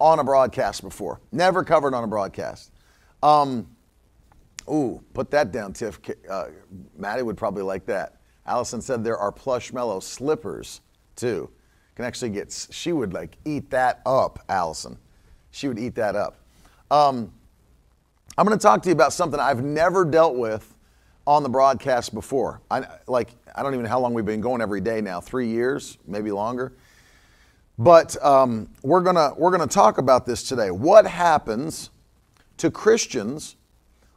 on a broadcast before. Never covered on a broadcast. Um, ooh, put that down, Tiff. Uh, Maddie would probably like that. Allison said there are plush mellow slippers too. Can actually get. She would like eat that up, Allison. She would eat that up. Um, I'm going to talk to you about something I've never dealt with on the broadcast before. I like. I don't even know how long we've been going every day now. Three years, maybe longer. But um, we're gonna we're gonna talk about this today. What happens to Christians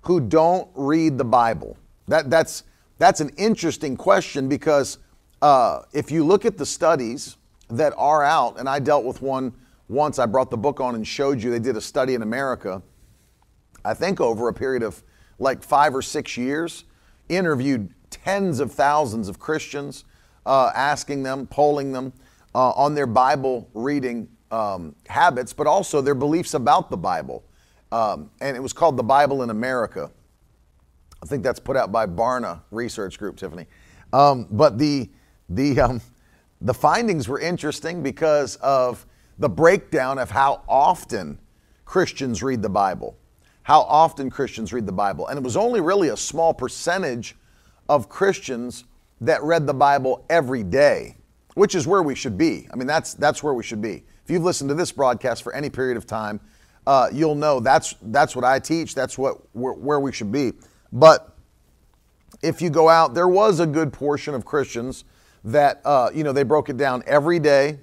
who don't read the Bible? That that's that's an interesting question because uh, if you look at the studies that are out, and I dealt with one once. I brought the book on and showed you. They did a study in America. I think over a period of like five or six years, interviewed tens of thousands of Christians, uh, asking them, polling them uh, on their Bible reading um, habits, but also their beliefs about the Bible. Um, and it was called The Bible in America. I think that's put out by Barna Research Group, Tiffany. Um, but the, the, um, the findings were interesting because of the breakdown of how often Christians read the Bible. How often Christians read the Bible. And it was only really a small percentage of Christians that read the Bible every day which is where we should be. I mean, that's that's where we should be. If you've listened to this broadcast for any period of time, uh, you'll know that's that's what I teach. That's what where, we should be. But if you go out, there was a good portion of Christians that uh, you know they broke it down every day.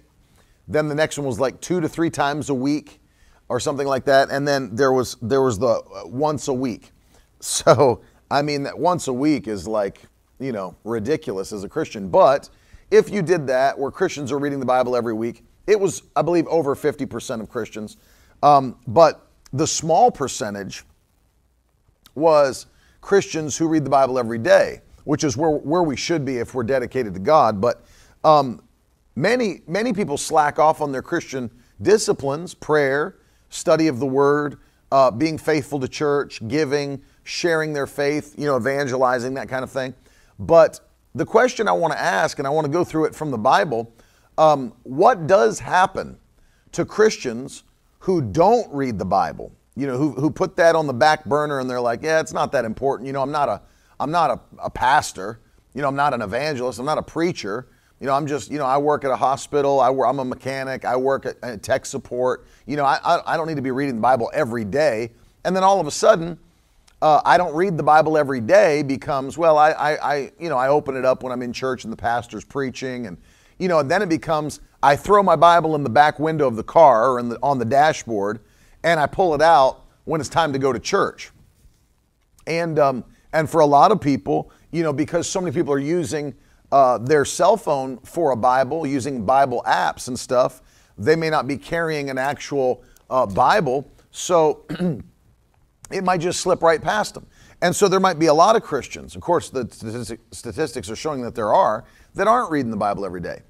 Then the next one was like two to three times a week, or something like that. And then there was there was the uh, once a week. So I mean that once a week is like you know ridiculous as a Christian, but if you did that, where Christians are reading the Bible every week, it was, I believe, over 50% of Christians. Um, but the small percentage was Christians who read the Bible every day, which is where, where we should be if we're dedicated to God. But um, many, many people slack off on their Christian disciplines, prayer, study of the Word, uh, being faithful to church, giving, sharing their faith, you know, evangelizing, that kind of thing. But the question I want to ask, and I want to go through it from the Bible um, what does happen to Christians who don't read the Bible? You know, who, who put that on the back burner and they're like, yeah, it's not that important. You know, I'm not a, I'm not a, a pastor. You know, I'm not an evangelist. I'm not a preacher. You know, I'm just, you know, I work at a hospital. I work, I'm a mechanic. I work at, at tech support. You know, I, I, I don't need to be reading the Bible every day. And then all of a sudden, uh, I don't read the Bible every day becomes, well, I, I, I, you know, I open it up when I'm in church and the pastor's preaching, and you know, and then it becomes I throw my Bible in the back window of the car or the, on the dashboard, and I pull it out when it's time to go to church. And um, and for a lot of people, you know, because so many people are using uh, their cell phone for a Bible, using Bible apps and stuff, they may not be carrying an actual uh, Bible, so. it might just slip right past them. And so there might be a lot of Christians, of course, the statistics are showing that there are, that aren't reading the Bible every day.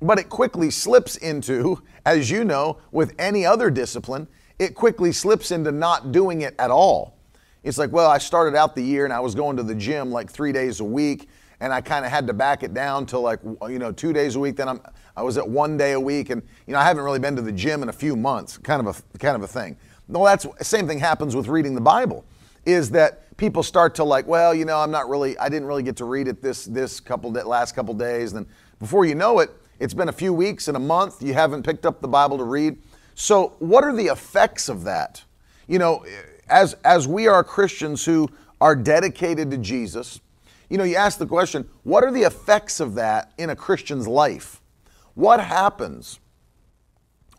But it quickly slips into, as you know, with any other discipline, it quickly slips into not doing it at all. It's like, well, I started out the year and I was going to the gym like three days a week, and I kind of had to back it down to like, you know, two days a week. Then I'm, I was at one day a week, and you know, I haven't really been to the gym in a few months, kind of a kind of a thing. Well, that's same thing happens with reading the Bible. Is that people start to like, well, you know, I'm not really, I didn't really get to read it this this couple last couple days. And then before you know it, it's been a few weeks and a month. You haven't picked up the Bible to read. So, what are the effects of that? You know, as as we are Christians who are dedicated to Jesus, you know, you ask the question, what are the effects of that in a Christian's life? What happens?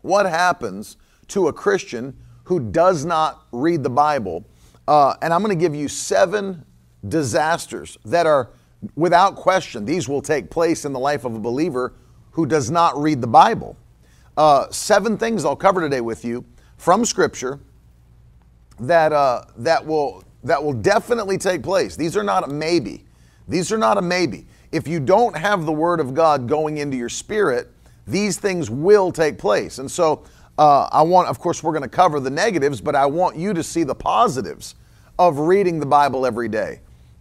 What happens to a Christian who does not read the Bible. Uh, and I'm going to give you seven disasters that are, without question, these will take place in the life of a believer who does not read the Bible. Uh, seven things I'll cover today with you from Scripture that uh, that will that will definitely take place. These are not a maybe. These are not a maybe. If you don't have the Word of God going into your spirit, these things will take place. And so, uh, I want, of course, we're going to cover the negatives, but I want you to see the positives of reading the Bible every day.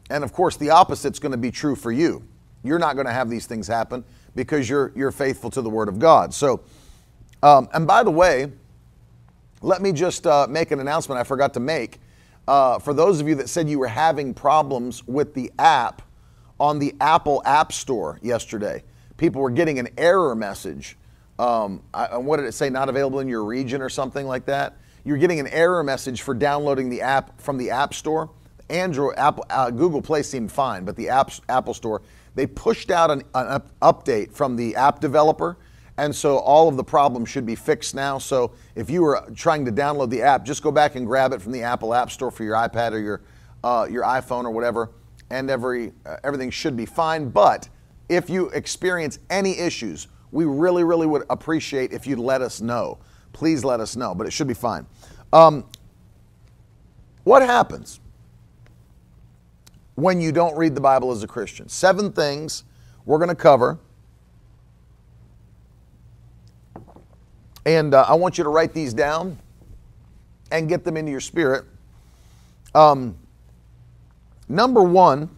And of course, the opposite's going to be true for you. You're not going to have these things happen because you're you're faithful to the Word of God. So, um, and by the way, let me just uh, make an announcement I forgot to make. Uh, for those of you that said you were having problems with the app on the Apple App Store yesterday, people were getting an error message. Um, I, what did it say? Not available in your region or something like that. You're getting an error message for downloading the app from the App Store. Android, Apple, uh, Google Play seemed fine, but the app, Apple Store, they pushed out an, an up, update from the app developer and so all of the problems should be fixed now. So if you were trying to download the app, just go back and grab it from the Apple App Store for your iPad or your uh, your iPhone or whatever, and every uh, everything should be fine. But if you experience any issues, we really, really would appreciate if you'd let us know. Please let us know. But it should be fine. Um, what happens when you don't read the Bible as a Christian? Seven things we're going to cover And uh, I want you to write these down and get them into your spirit. Um, number one,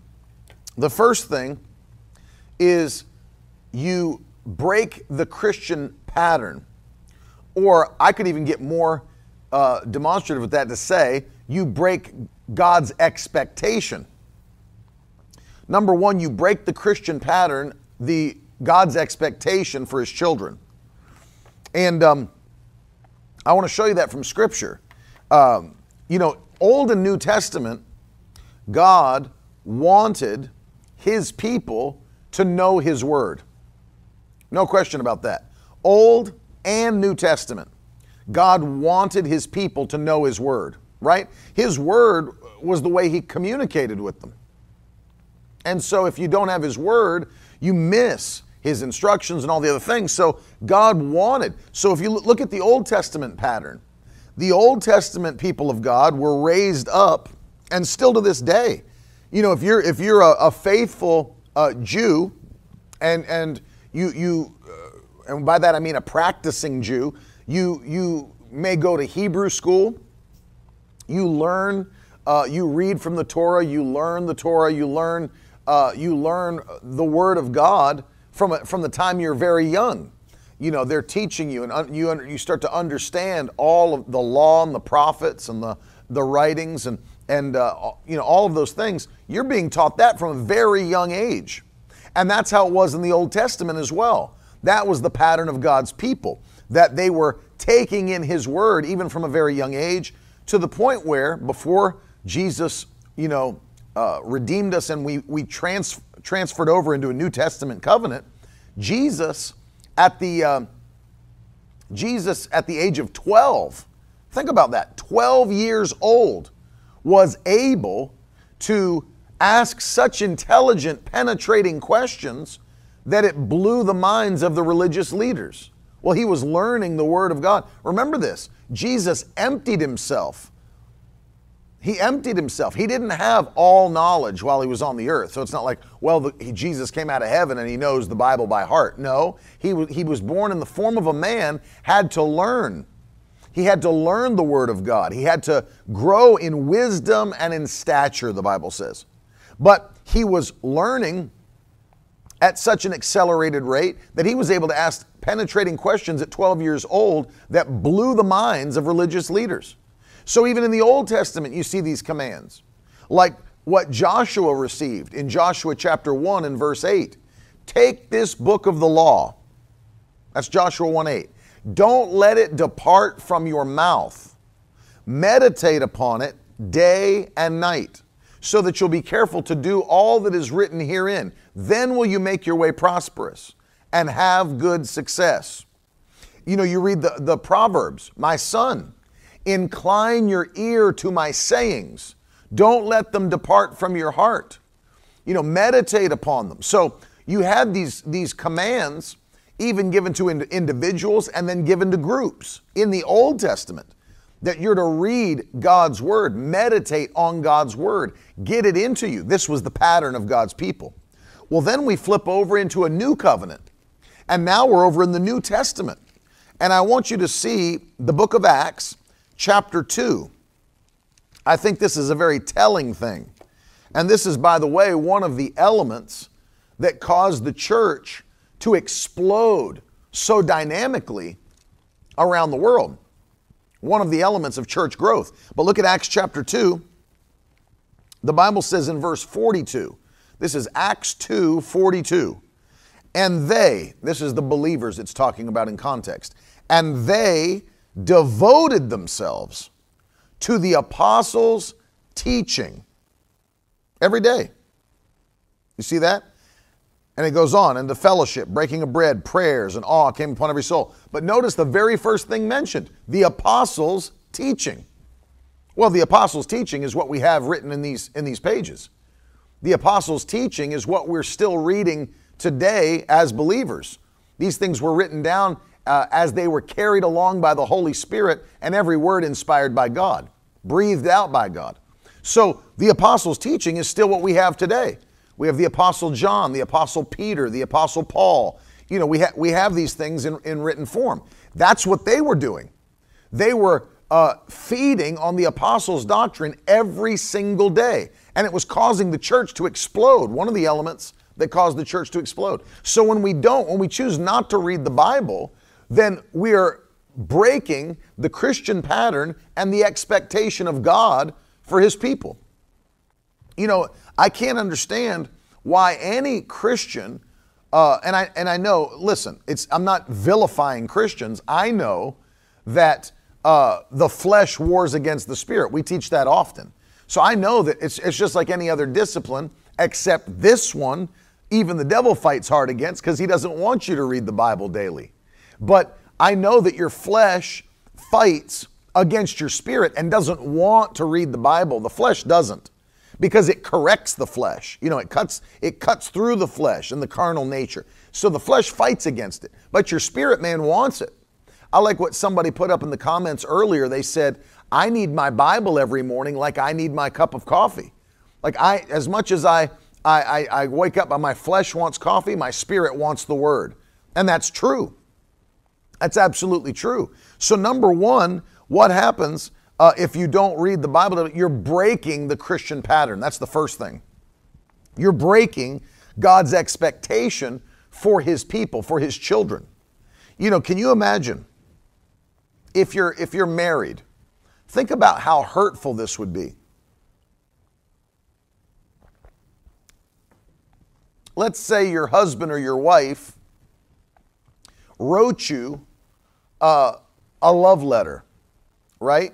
the first thing is you break the Christian pattern. Or I could even get more uh, demonstrative with that to say you break God's expectation. Number one, you break the Christian pattern, the God's expectation for his children. And um, I want to show you that from Scripture. Um, you know, Old and New Testament, God wanted His people to know His Word. No question about that. Old and New Testament, God wanted His people to know His Word, right? His Word was the way He communicated with them. And so if you don't have His Word, you miss his instructions and all the other things. So God wanted. So if you look at the Old Testament pattern, the Old Testament people of God were raised up, and still to this day, you know, if you're if you're a, a faithful uh, Jew, and and you you, uh, and by that I mean a practicing Jew, you you may go to Hebrew school. You learn, uh, you read from the Torah, you learn the Torah, you learn uh, you learn the Word of God from, from the time you're very young. You know, they're teaching you, and you, you start to understand all of the law and the prophets and the, the writings and, and uh, you know, all of those things. You're being taught that from a very young age. And that's how it was in the Old Testament as well. That was the pattern of God's people, that they were taking in His Word even from a very young age to the point where before Jesus, you know, uh, redeemed us and we, we trans, transferred over into a New Testament covenant, Jesus at the uh, Jesus at the age of 12, think about that, 12 years old, was able to ask such intelligent, penetrating questions that it blew the minds of the religious leaders. Well, he was learning the Word of God. Remember this Jesus emptied himself he emptied himself. He didn't have all knowledge while he was on the earth. So it's not like, well, the, he, Jesus came out of heaven and he knows the Bible by heart. No, he, w- he was born in the form of a man, had to learn. He had to learn the Word of God. He had to grow in wisdom and in stature, the Bible says. But he was learning at such an accelerated rate that he was able to ask penetrating questions at 12 years old that blew the minds of religious leaders. So even in the Old Testament, you see these commands, like what Joshua received in Joshua chapter 1 and verse 8. Take this book of the law. That's Joshua 1 8. Don't let it depart from your mouth. Meditate upon it day and night, so that you'll be careful to do all that is written herein. Then will you make your way prosperous and have good success. You know, you read the, the Proverbs, my son, Incline your ear to my sayings. Don't let them depart from your heart. You know, meditate upon them. So you had these, these commands even given to individuals and then given to groups in the Old Testament. That you're to read God's word, meditate on God's word, get it into you. This was the pattern of God's people. Well, then we flip over into a new covenant. And now we're over in the New Testament. And I want you to see the book of Acts, chapter 2. I think this is a very telling thing. And this is, by the way, one of the elements that caused the church to explode so dynamically around the world. One of the elements of church growth. But look at Acts chapter 2. The Bible says in verse 42, this is Acts 2 42. And they, this is the believers it's talking about in context, and they devoted themselves to the apostles' teaching every day. You see that? And it goes on, and the fellowship, breaking of bread, prayers, and awe came upon every soul. But notice the very first thing mentioned the apostles' teaching. Well, the apostles' teaching is what we have written in these, in these pages. The apostles' teaching is what we're still reading today as believers. These things were written down uh, as they were carried along by the Holy Spirit, and every word inspired by God, breathed out by God. So the apostles' teaching is still what we have today. We have the apostle John, the apostle Peter, the apostle Paul. You know, we, ha- we have these things in, in written form. That's what they were doing. They were uh, feeding on the apostles' doctrine every single day, and it was causing the church to explode. One of the elements that caused the church to explode. So when we don't, when we choose not to read the Bible, then we are breaking the Christian pattern and the expectation of God for his people. You know, I can't understand why any Christian, uh, and I and I know. Listen, it's I'm not vilifying Christians. I know that uh, the flesh wars against the spirit. We teach that often. So I know that it's it's just like any other discipline, except this one. Even the devil fights hard against because he doesn't want you to read the Bible daily. But I know that your flesh fights against your spirit and doesn't want to read the Bible. The flesh doesn't because it corrects the flesh. You know, it cuts it cuts through the flesh and the carnal nature. So the flesh fights against it, but your spirit man wants it. I like what somebody put up in the comments earlier. They said, "I need my Bible every morning like I need my cup of coffee." Like I as much as I I, I, I wake up and my flesh wants coffee, my spirit wants the word. And that's true. That's absolutely true. So, number one, what happens uh, if you don't read the Bible? You're breaking the Christian pattern. That's the first thing. You're breaking God's expectation for His people, for His children. You know, can you imagine if you're if you're married? Think about how hurtful this would be. Let's say your husband or your wife wrote you uh, a love letter, right?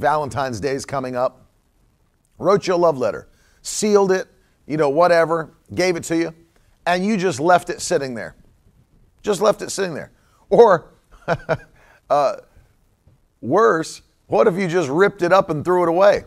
Valentine's Day is coming up. Wrote you a love letter, sealed it, you know, whatever, gave it to you, and you just left it sitting there. Just left it sitting there. Or, uh, worse, what if you just ripped it up and threw it away?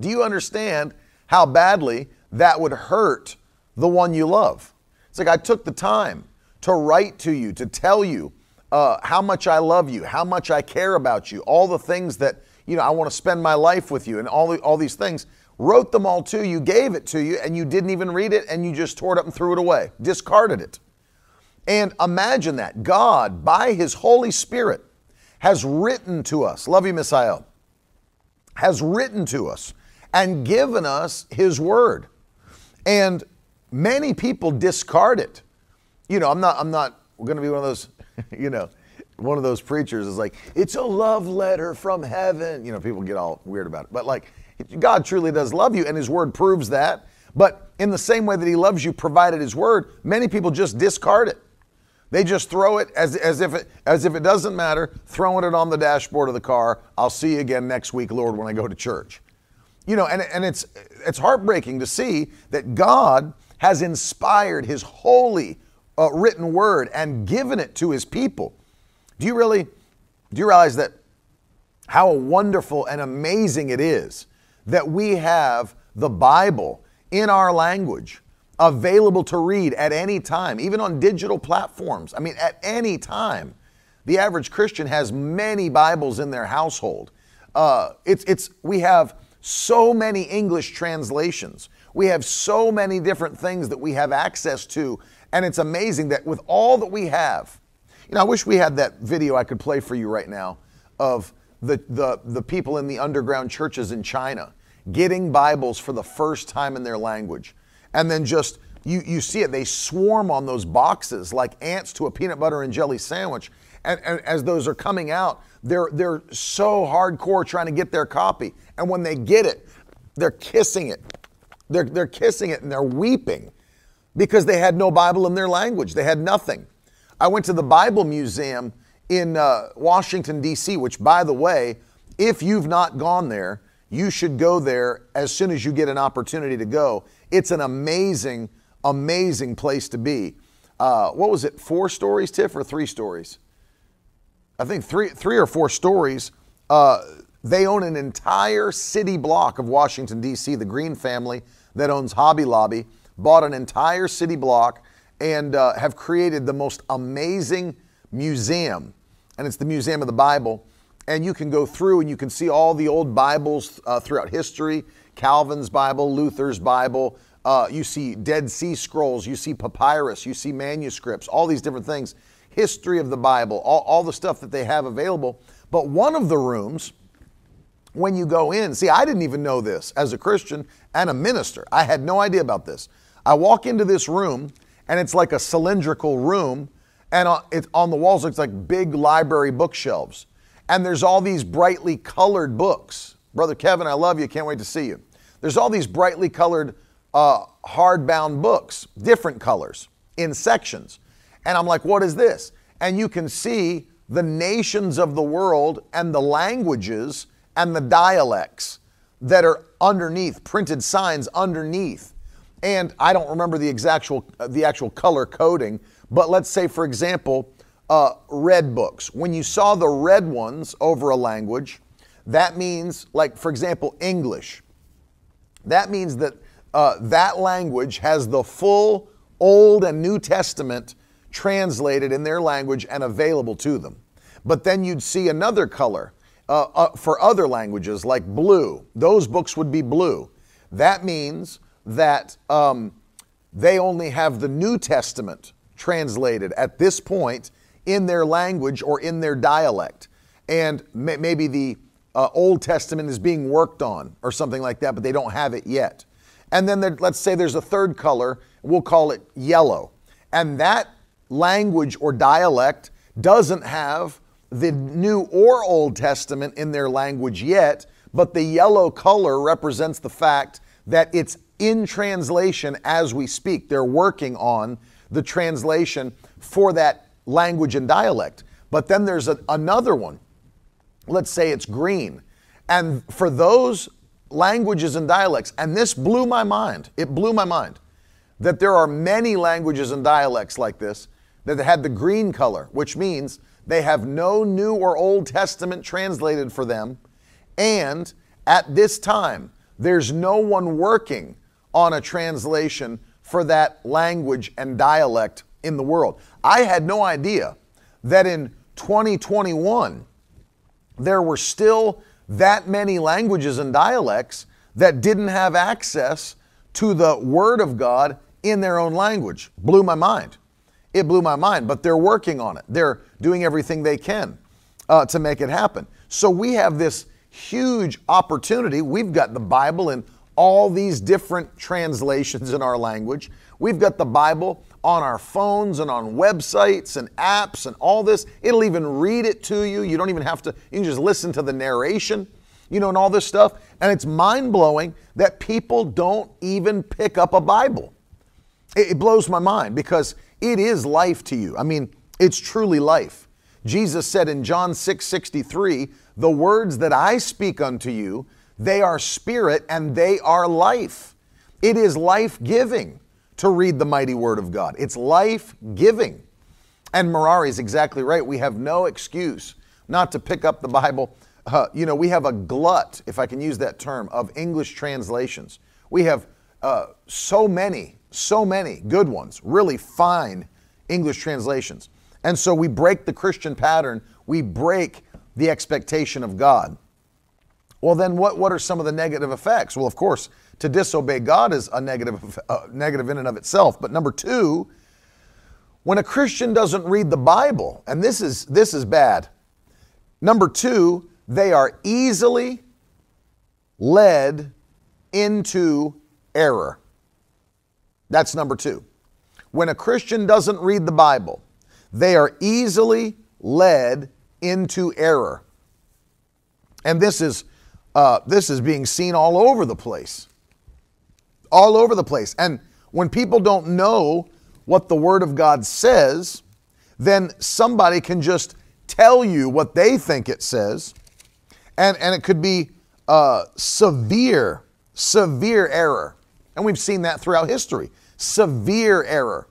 Do you understand how badly that would hurt the one you love? It's like I took the time to write to you, to tell you uh, how much I love you, how much I care about you, all the things that, you know, I want to spend my life with you, and all, the, all these things. Wrote them all to you, gave it to you, and you didn't even read it, and you just tore it up and threw it away, discarded it. And imagine that. God, by His Holy Spirit, has written to us, love you, Messiah, has written to us and given us His Word. And many people discard it. You know, I'm not, I'm not going to be one of those you know, one of those preachers is like, it's a love letter from heaven. You know, people get all weird about it. But like, God truly does love you, and His Word proves that. But in the same way that He loves you, provided His Word, many people just discard it. They just throw it as, as, if it as if it doesn't matter, throwing it on the dashboard of the car. I'll see you again next week, Lord, when I go to church. You know, and, and it's it's heartbreaking to see that God has inspired His holy, uh, written word and given it to his people. Do you really, do you realize that how wonderful and amazing it is that we have the Bible in our language available to read at any time, even on digital platforms? I mean, at any time. The average Christian has many Bibles in their household. Uh, it's, it's, we have so many English translations. We have so many different things that we have access to. And it's amazing that with all that we have, you know, I wish we had that video I could play for you right now of the, the, the people in the underground churches in China getting Bibles for the first time in their language. And then just, you, you see it, they swarm on those boxes like ants to a peanut butter and jelly sandwich. And, and as those are coming out, they're, they're so hardcore trying to get their copy. And when they get it, they're kissing it. They're, they're kissing it and they're weeping because they had no Bible in their language. They had nothing. I went to the Bible Museum in uh, Washington, D.C., which, by the way, if you've not gone there, you should go there as soon as you get an opportunity to go. It's an amazing, amazing place to be. Uh, what was it, four stories, Tiff, or three stories? I think three, three or four stories. Uh, they own an entire city block of Washington, D.C., the Green family that owns Hobby Lobby, bought an entire city block and uh, have created the most amazing museum and it's the Museum of the Bible. And you can go through and you can see all the old Bibles uh, throughout history Calvin's Bible, Luther's Bible. Uh, you see Dead Sea Scrolls, you see papyrus, you see manuscripts, all these different things. History of the Bible, all, all the stuff that they have available. But one of the rooms, when you go in, see, I didn't even know this as a Christian and a minister. I had no idea about this. I walk into this room, and it's like a cylindrical room and on, on the walls looks like big library bookshelves. And there's all these brightly colored books. Brother Kevin, I love you. Can't wait to see you. There's all these brightly colored uh, hardbound books, different colors in sections. And I'm like, what is this? And you can see the nations of the world and the languages and the dialects that are underneath, printed signs underneath. And I don't remember the actual, uh, the actual color coding, but let's say, for example, uh, red books. When you saw the red ones over a language, that means, like, for example, English. That means that uh, that language has the full Old and New Testament translated in their language and available to them. But then you'd see another color uh, uh, for other languages, like blue. Those books would be blue. That means that um, they only have the New Testament translated at this point in their language or in their dialect. And may, maybe the uh, Old Testament is being worked on or something like that, but they don't have it yet. And then there, let's say there's a third color, we'll call it yellow. And that language or dialect doesn't have the New or Old Testament in their language yet, but the yellow color represents the fact that it's in translation as we speak. They're working on the translation for that language and dialect. But then there's a, another one. Let's say it's green. And for those languages and dialects, and this blew my mind, it blew my mind that there are many languages and dialects like this that had the green color, which means they have no New or Old Testament translated for them. And at this time, there's no one working on a translation for that language and dialect in the world. I had no idea that in 2021 there were still that many languages and dialects that didn't have access to the Word of God in their own language. Blew my mind. It blew my mind, but they're working on it. They're doing everything they can uh, to make it happen. So we have this huge opportunity. We've got the Bible in all these different translations in our language. We've got the Bible on our phones and on websites and apps and all this. It'll even read it to you. You don't even have to, you can just listen to the narration, you know, and all this stuff. And it's mind blowing that people don't even pick up a Bible. It, blows my mind because it is life to you. I mean, it's truly life. Jesus said in John 6 63, The words that I speak unto you, they are spirit and they are life. It is life giving to read the mighty word of God. It's life giving. And Marari is exactly right. We have no excuse not to pick up the Bible. Uh, you know, we have a glut, if I can use that term, of English translations. We have uh, so many, so many good ones, really fine English translations. And so we break the Christian pattern, we break the expectation of God. Well, then what, what are some of the negative effects? Well, of course, to disobey God is a negative, uh, negative in and of itself. But number two, when a Christian doesn't read the Bible, and this is, this is bad. Number two, they are easily led into error. That's number two. When a Christian doesn't read the Bible, they are easily led into error. And this is, uh, this is being seen all over the place. All over the place. And when people don't know what the Word of God says, then somebody can just tell you what they think it says. And, and it could be uh, severe, severe error. And we've seen that throughout history. Severe error.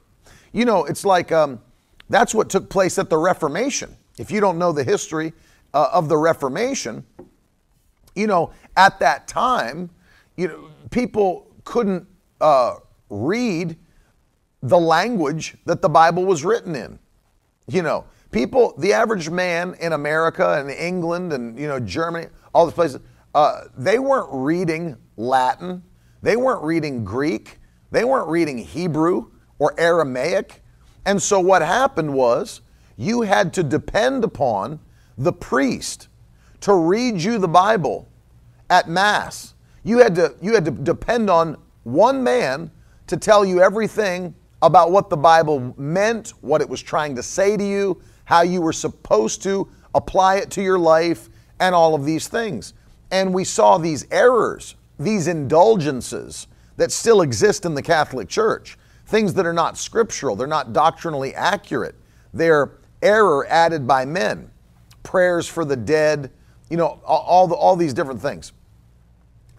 You know, it's like um, that's what took place at the Reformation. If you don't know the history uh, of the Reformation, you know, at that time, you know, people couldn't uh, read the language that the Bible was written in. You know, people, the average man in America and England and you know Germany, all these places, uh, they weren't reading Latin, they weren't reading Greek, they weren't reading Hebrew or Aramaic. And so what happened was you had to depend upon the priest to read you the Bible at Mass. You had to, you had to depend on one man to tell you everything about what the Bible meant, what it was trying to say to you, how you were supposed to apply it to your life, and all of these things. And we saw these errors, these indulgences that still exist in the Catholic Church, things that are not scriptural, they're not doctrinally accurate, they're error added by men, prayers for the dead, you know, all, the, all these different things.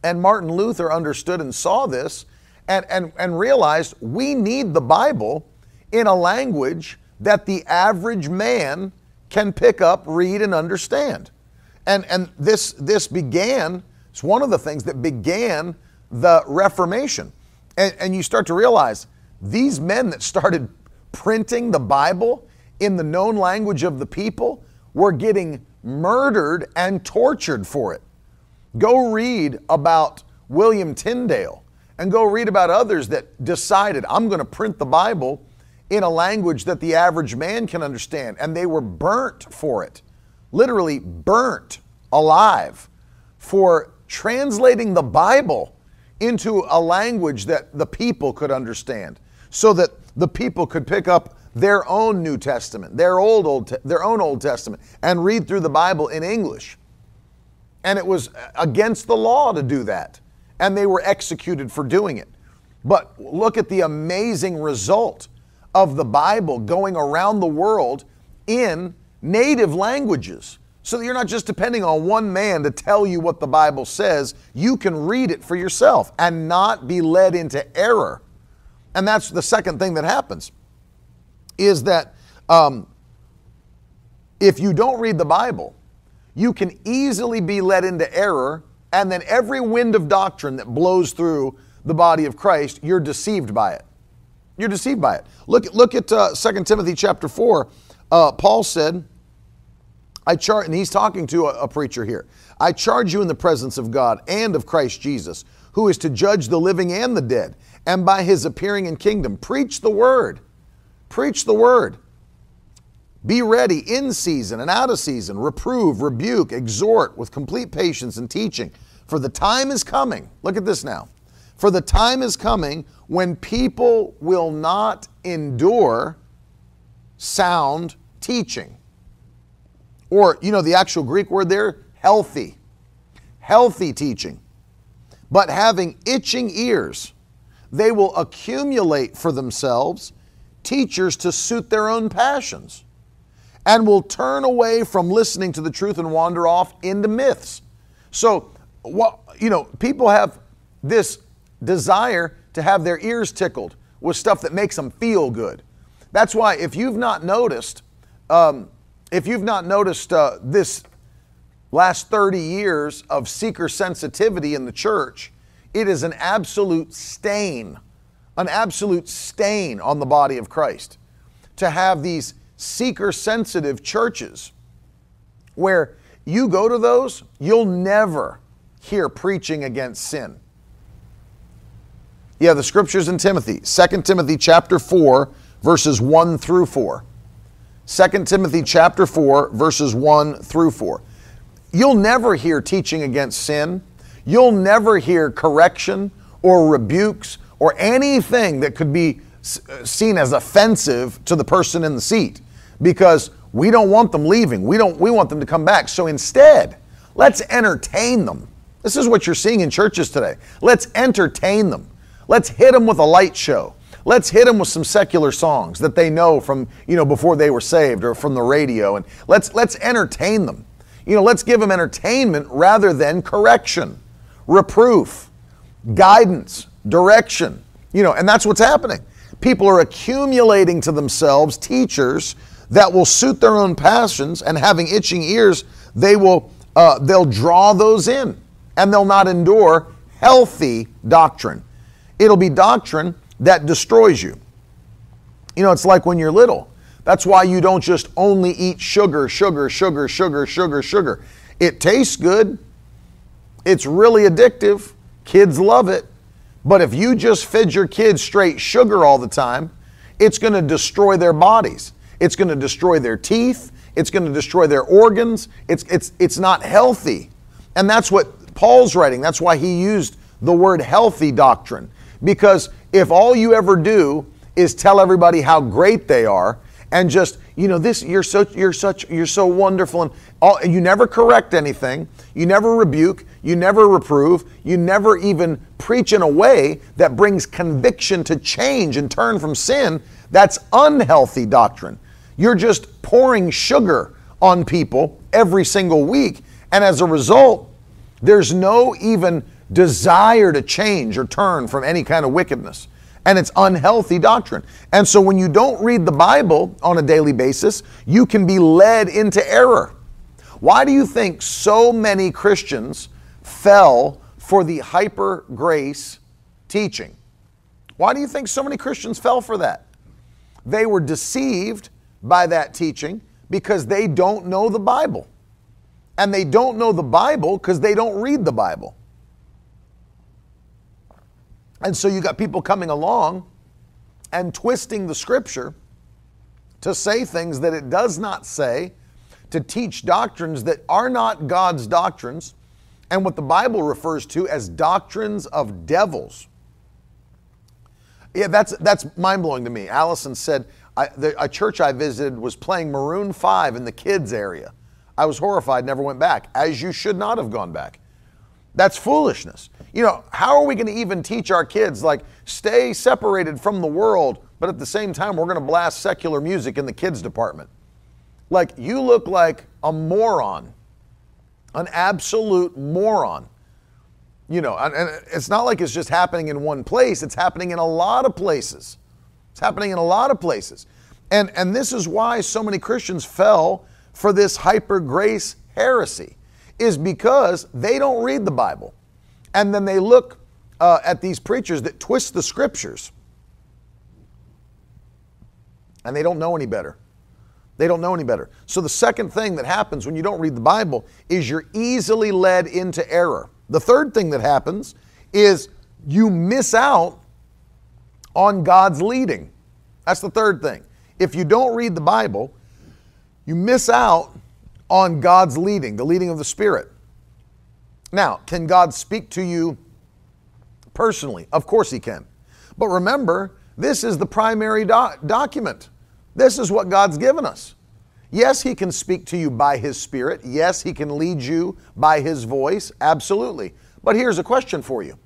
And Martin Luther understood and saw this and, and, and realized we need the Bible in a language that the average man can pick up, read, and understand. And, and this, this began, it's one of the things that began the Reformation. And, and you start to realize these men that started printing the Bible in the known language of the people were getting murdered and tortured for it. Go read about William Tyndale and go read about others that decided, I'm going to print the Bible in a language that the average man can understand. And they were burnt for it, literally burnt alive for translating the Bible into a language that the people could understand so that the people could pick up their own New Testament, their old old their own Old Testament and read through the Bible in English. And it was against the law to do that. And they were executed for doing it. But look at the amazing result of the Bible going around the world in native languages. So that you're not just depending on one man to tell you what the Bible says, you can read it for yourself and not be led into error. And that's the second thing that happens is that um, if you don't read the Bible, you can easily be led into error, and then every wind of doctrine that blows through the body of Christ, you're deceived by it. You're deceived by it. Look, look at uh, 2 Timothy chapter 4. Uh, Paul said, I charge, and he's talking to a, a preacher here. I charge you in the presence of God and of Christ Jesus, who is to judge the living and the dead, and by his appearing in kingdom, preach the word. Preach the word. Be ready in season and out of season. Reprove, rebuke, exhort with complete patience and teaching. For the time is coming. Look at this now. For the time is coming when people will not endure sound teaching. Or, you know, the actual Greek word there, healthy. Healthy teaching. But having itching ears, they will accumulate for themselves teachers to suit their own passions and will turn away from listening to the truth and wander off into myths. So, what you know, people have this desire to have their ears tickled with stuff that makes them feel good. That's why, if you've not noticed, um, if you've not noticed uh, this last 30 years of seeker sensitivity in the church, it is an absolute stain, an absolute stain on the body of Christ to have these seeker sensitive churches where you go to those, you'll never hear preaching against sin. Yeah, the scriptures in Timothy, 2 Timothy chapter 4, verses 1 through 4. 2 Timothy chapter 4, verses 1 through 4. You'll never hear teaching against sin. You'll never hear correction or rebukes or anything that could be uh, seen as offensive to the person in the seat because we don't want them leaving. We don't we want them to come back. So instead, let's entertain them. This is what you're seeing in churches today. Let's entertain them. Let's hit them with a light show. Let's hit them with some secular songs that they know from, you know, before they were saved or from the radio and let's let's entertain them. You know, let's give them entertainment rather than correction, reproof, guidance, direction. You know, and that's what's happening. People are accumulating to themselves teachers that will suit their own passions and having itching ears, they will uh, they'll draw those in and they'll not endure healthy doctrine. It'll be doctrine that destroys you. You know, it's like when you're little. That's why you don't just only eat sugar, sugar, sugar, sugar, sugar, sugar. It tastes good. It's really addictive. Kids love it. But if you just feed your kids straight sugar all the time, it's going to destroy their bodies. It's going to destroy their teeth. It's going to destroy their organs. It's, it's, it's not healthy. And that's what Paul's writing. That's why he used the word healthy doctrine. Because if all you ever do is tell everybody how great they are and just you know this you're so you're such you're so wonderful and all, you never correct anything. You never rebuke. You never reprove. You never even preach in a way that brings conviction to change and turn from sin. That's unhealthy doctrine. You're just pouring sugar on people every single week. And as a result there's no even desire to change or turn from any kind of wickedness. And it's unhealthy doctrine. And so when you don't read the Bible on a daily basis, you can be led into error. Why do you think so many Christians fell for the hyper grace teaching? Why do you think so many Christians fell for that? They were deceived by that teaching because they don't know the Bible. And they don't know the Bible because they don't read the Bible. And so you got people coming along and twisting the scripture to say things that it does not say, to teach doctrines that are not God's doctrines, and what the Bible refers to as doctrines of devils. Yeah, that's, that's mind blowing to me. Allison said, I, the, a church I visited was playing Maroon 5 in the kids' area. I was horrified, never went back, as you should not have gone back. That's foolishness. You know, how are we going to even teach our kids, like, stay separated from the world, but at the same time, we're going to blast secular music in the kids' department? Like, you look like a moron, an absolute moron. You know, and it's not like it's just happening in one place, it's happening in a lot of places. It's happening in a lot of places. And, and this is why so many Christians fell for this hyper grace heresy is because they don't read the Bible. And then they look uh, at these preachers that twist the scriptures. And they don't know any better. They don't know any better. So, the second thing that happens when you don't read the Bible is you're easily led into error. The third thing that happens is you miss out on God's leading. That's the third thing. If you don't read the Bible, you miss out on God's leading, the leading of the Spirit. Now, can God speak to you personally? Of course, He can. But remember, this is the primary document. This is what God's given us. Yes, He can speak to you by His Spirit. Yes, He can lead you by His voice. Absolutely. But here's a question for you.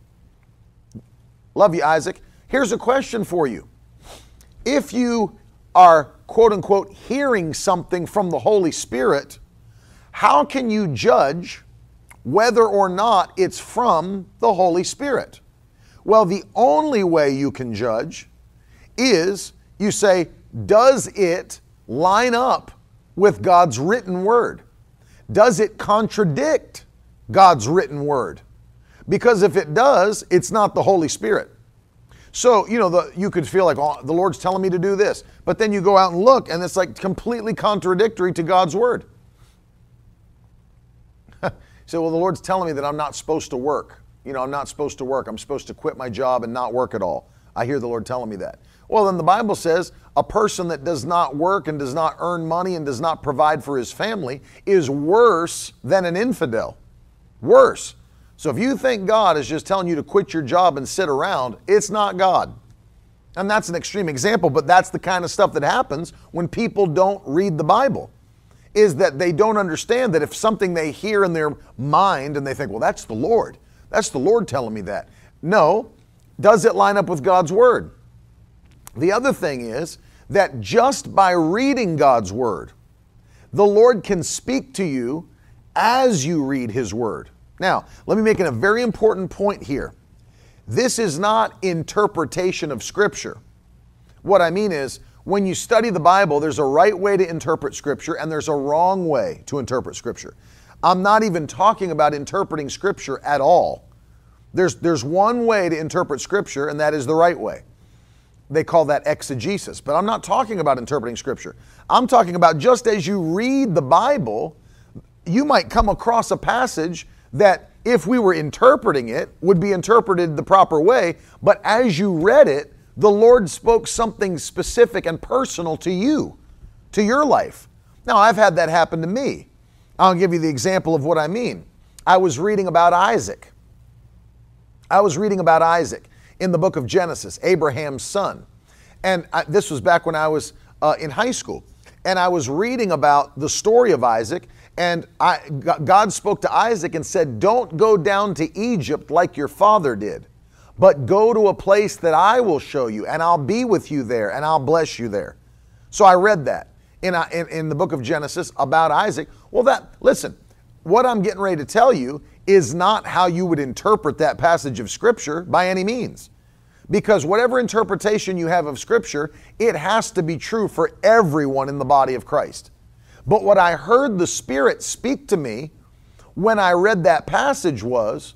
Love you, Isaac. Here's a question for you. If you are, quote unquote, hearing something from the Holy Spirit, how can you judge whether or not it's from the Holy Spirit? Well, the only way you can judge is you say, does it line up with God's written word? Does it contradict God's written word? Because if it does, it's not the Holy Spirit. So, you know, the, you could feel like, oh, the Lord's telling me to do this. But then you go out and look, and it's like completely contradictory to God's word. So, well, the Lord's telling me that I'm not supposed to work. You know, I'm not supposed to work. I'm supposed to quit my job and not work at all. I hear the Lord telling me that. Well, then the Bible says a person that does not work and does not earn money and does not provide for his family is worse than an infidel. Worse. So if you think God is just telling you to quit your job and sit around, it's not God. And that's an extreme example, but that's the kind of stuff that happens when people don't read the Bible. Is that they don't understand that if something they hear in their mind and they think, well, that's the Lord, that's the Lord telling me that. No, does it line up with God's Word? The other thing is that just by reading God's Word, the Lord can speak to you as you read His Word. Now, let me make a very important point here. This is not interpretation of Scripture. What I mean is, when you study the Bible, there's a right way to interpret Scripture and there's a wrong way to interpret Scripture. I'm not even talking about interpreting Scripture at all. There's, there's one way to interpret Scripture, and that is the right way. They call that exegesis. But I'm not talking about interpreting Scripture. I'm talking about just as you read the Bible, you might come across a passage that, if we were interpreting it, would be interpreted the proper way. But as you read it, the Lord spoke something specific and personal to you, to your life. Now, I've had that happen to me. I'll give you the example of what I mean. I was reading about Isaac. I was reading about Isaac in the book of Genesis, Abraham's son. And I, this was back when I was uh, in high school. And I was reading about the story of Isaac. And I, God spoke to Isaac and said, Don't go down to Egypt like your father did, but go to a place that I will show you, and I'll be with you there, and I'll bless you there. So I read that in, uh, in, in the book of Genesis about Isaac. Well, that, listen, what I'm getting ready to tell you is not how you would interpret that passage of Scripture by any means. Because whatever interpretation you have of Scripture, it has to be true for everyone in the body of Christ. But what I heard the Spirit speak to me when I read that passage was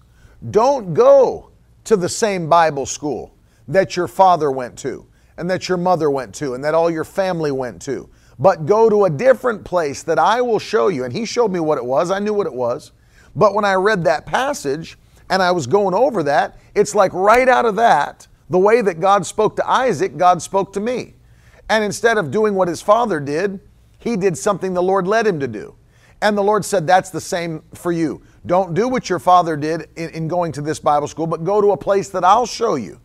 don't go to the same Bible school that your father went to, and that your mother went to, and that all your family went to, but go to a different place that I will show you. And he showed me what it was, I knew what it was. But when I read that passage and I was going over that, it's like right out of that, the way that God spoke to Isaac, God spoke to me. And instead of doing what his father did, he did something the Lord led him to do. And the Lord said, That's the same for you. Don't do what your father did in, in, going to this Bible school, but go to a place that I'll show you.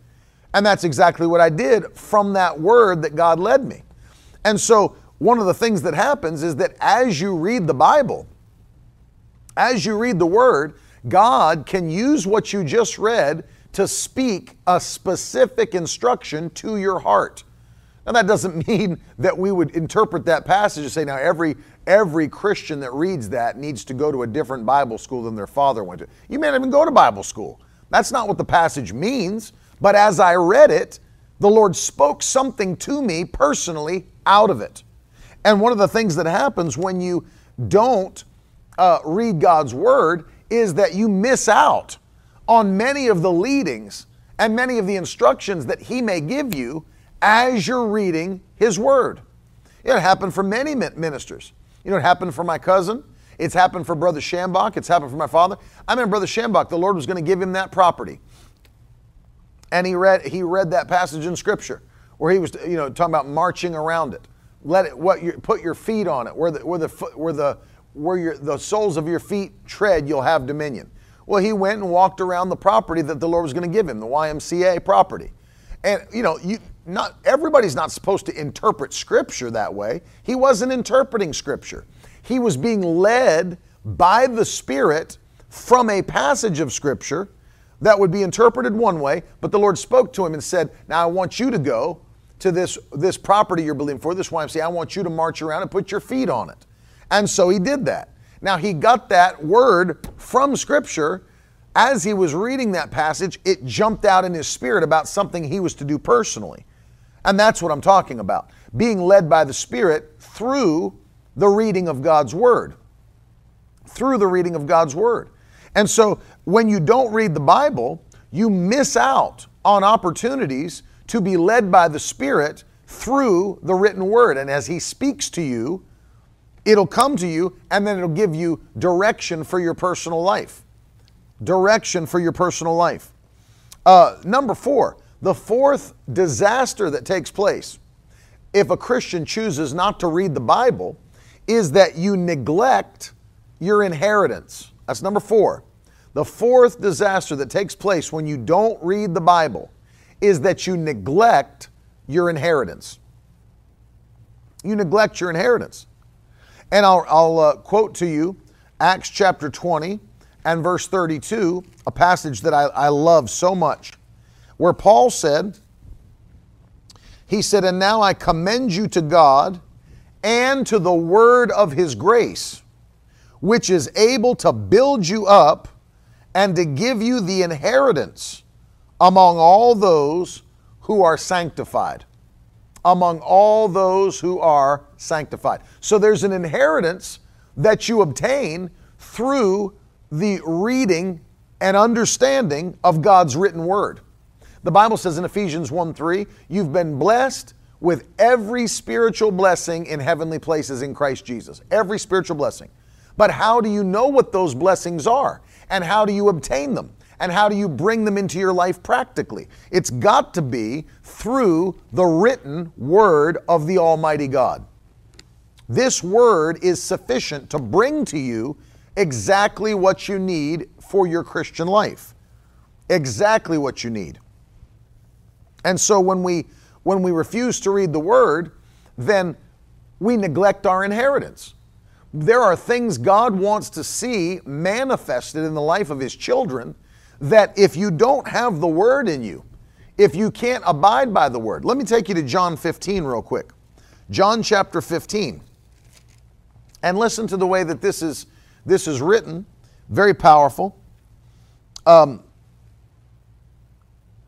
And that's exactly what I did from that word that God led me. And so, one of the things that happens is that as you read the Bible, as you read the Word, God can use what you just read to speak a specific instruction to your heart. Now that doesn't mean that we would interpret that passage and say now every every Christian that reads that needs to go to a different Bible school than their father went to. You may not even go to Bible school. That's not what the passage means, but as I read it, the Lord spoke something to me personally out of it. And one of the things that happens when you don't uh, read God's word is that you miss out on many of the leadings and many of the instructions that He may give you as you're reading His word. It happened for many ministers. You know, it happened for my cousin. It's happened for Brother Schambach. It's happened for my father. I mean, Brother Schambach, the Lord was going to give him that property. And he read, he read that passage in Scripture where he was, you know, talking about marching around it. Let it, what you, put your feet on it, where the, where the, where the, where your, the soles of your feet tread, you'll have dominion. Well, he went and walked around the property that the Lord was going to give him, the YMCA property. And, you know, you, not everybody's not supposed to interpret scripture that way. He wasn't interpreting scripture. He was being led by the Spirit from a passage of scripture that would be interpreted one way, but the Lord spoke to him and said, Now I want you to go to this, this property you're believing for, this YMCA. I want you to march around and put your feet on it. And so he did that. Now he got that word from Scripture. As he was reading that passage, it jumped out in his spirit about something he was to do personally. And that's what I'm talking about being led by the Spirit through the reading of God's Word. Through the reading of God's Word. And so when you don't read the Bible, you miss out on opportunities to be led by the Spirit through the written word. And as He speaks to you, it'll come to you and then it'll give you direction for your personal life. Direction for your personal life. Uh, number four, the fourth disaster that takes place if a Christian chooses not to read the Bible is that you neglect your inheritance. That's number four. The fourth disaster that takes place when you don't read the Bible is that you neglect your inheritance. You neglect your inheritance. And I'll, I'll uh, quote to you Acts chapter 20 and verse 32, a passage that I, I love so much, where Paul said, He said, And now I commend you to God and to the word of his grace, which is able to build you up and to give you the inheritance among all those who are sanctified. Among all those who are sanctified. So there's an inheritance that you obtain through the reading and understanding of God's written word. The Bible says in Ephesians 1 3, you've been blessed with every spiritual blessing in heavenly places in Christ Jesus. Every spiritual blessing. But how do you know what those blessings are? And how do you obtain them? And how do you bring them into your life practically? It's got to be through the written word of the Almighty God. This word is sufficient to bring to you exactly what you need for your Christian life. Exactly what you need. And so when we when we refuse to read the word, then we neglect our inheritance. There are things God wants to see manifested in the life of his children that if you don't have the word in you, if you can't abide by the word. Let me take you to John 15 real quick. John chapter 15. And listen to the way that this is this is written, very powerful. Um,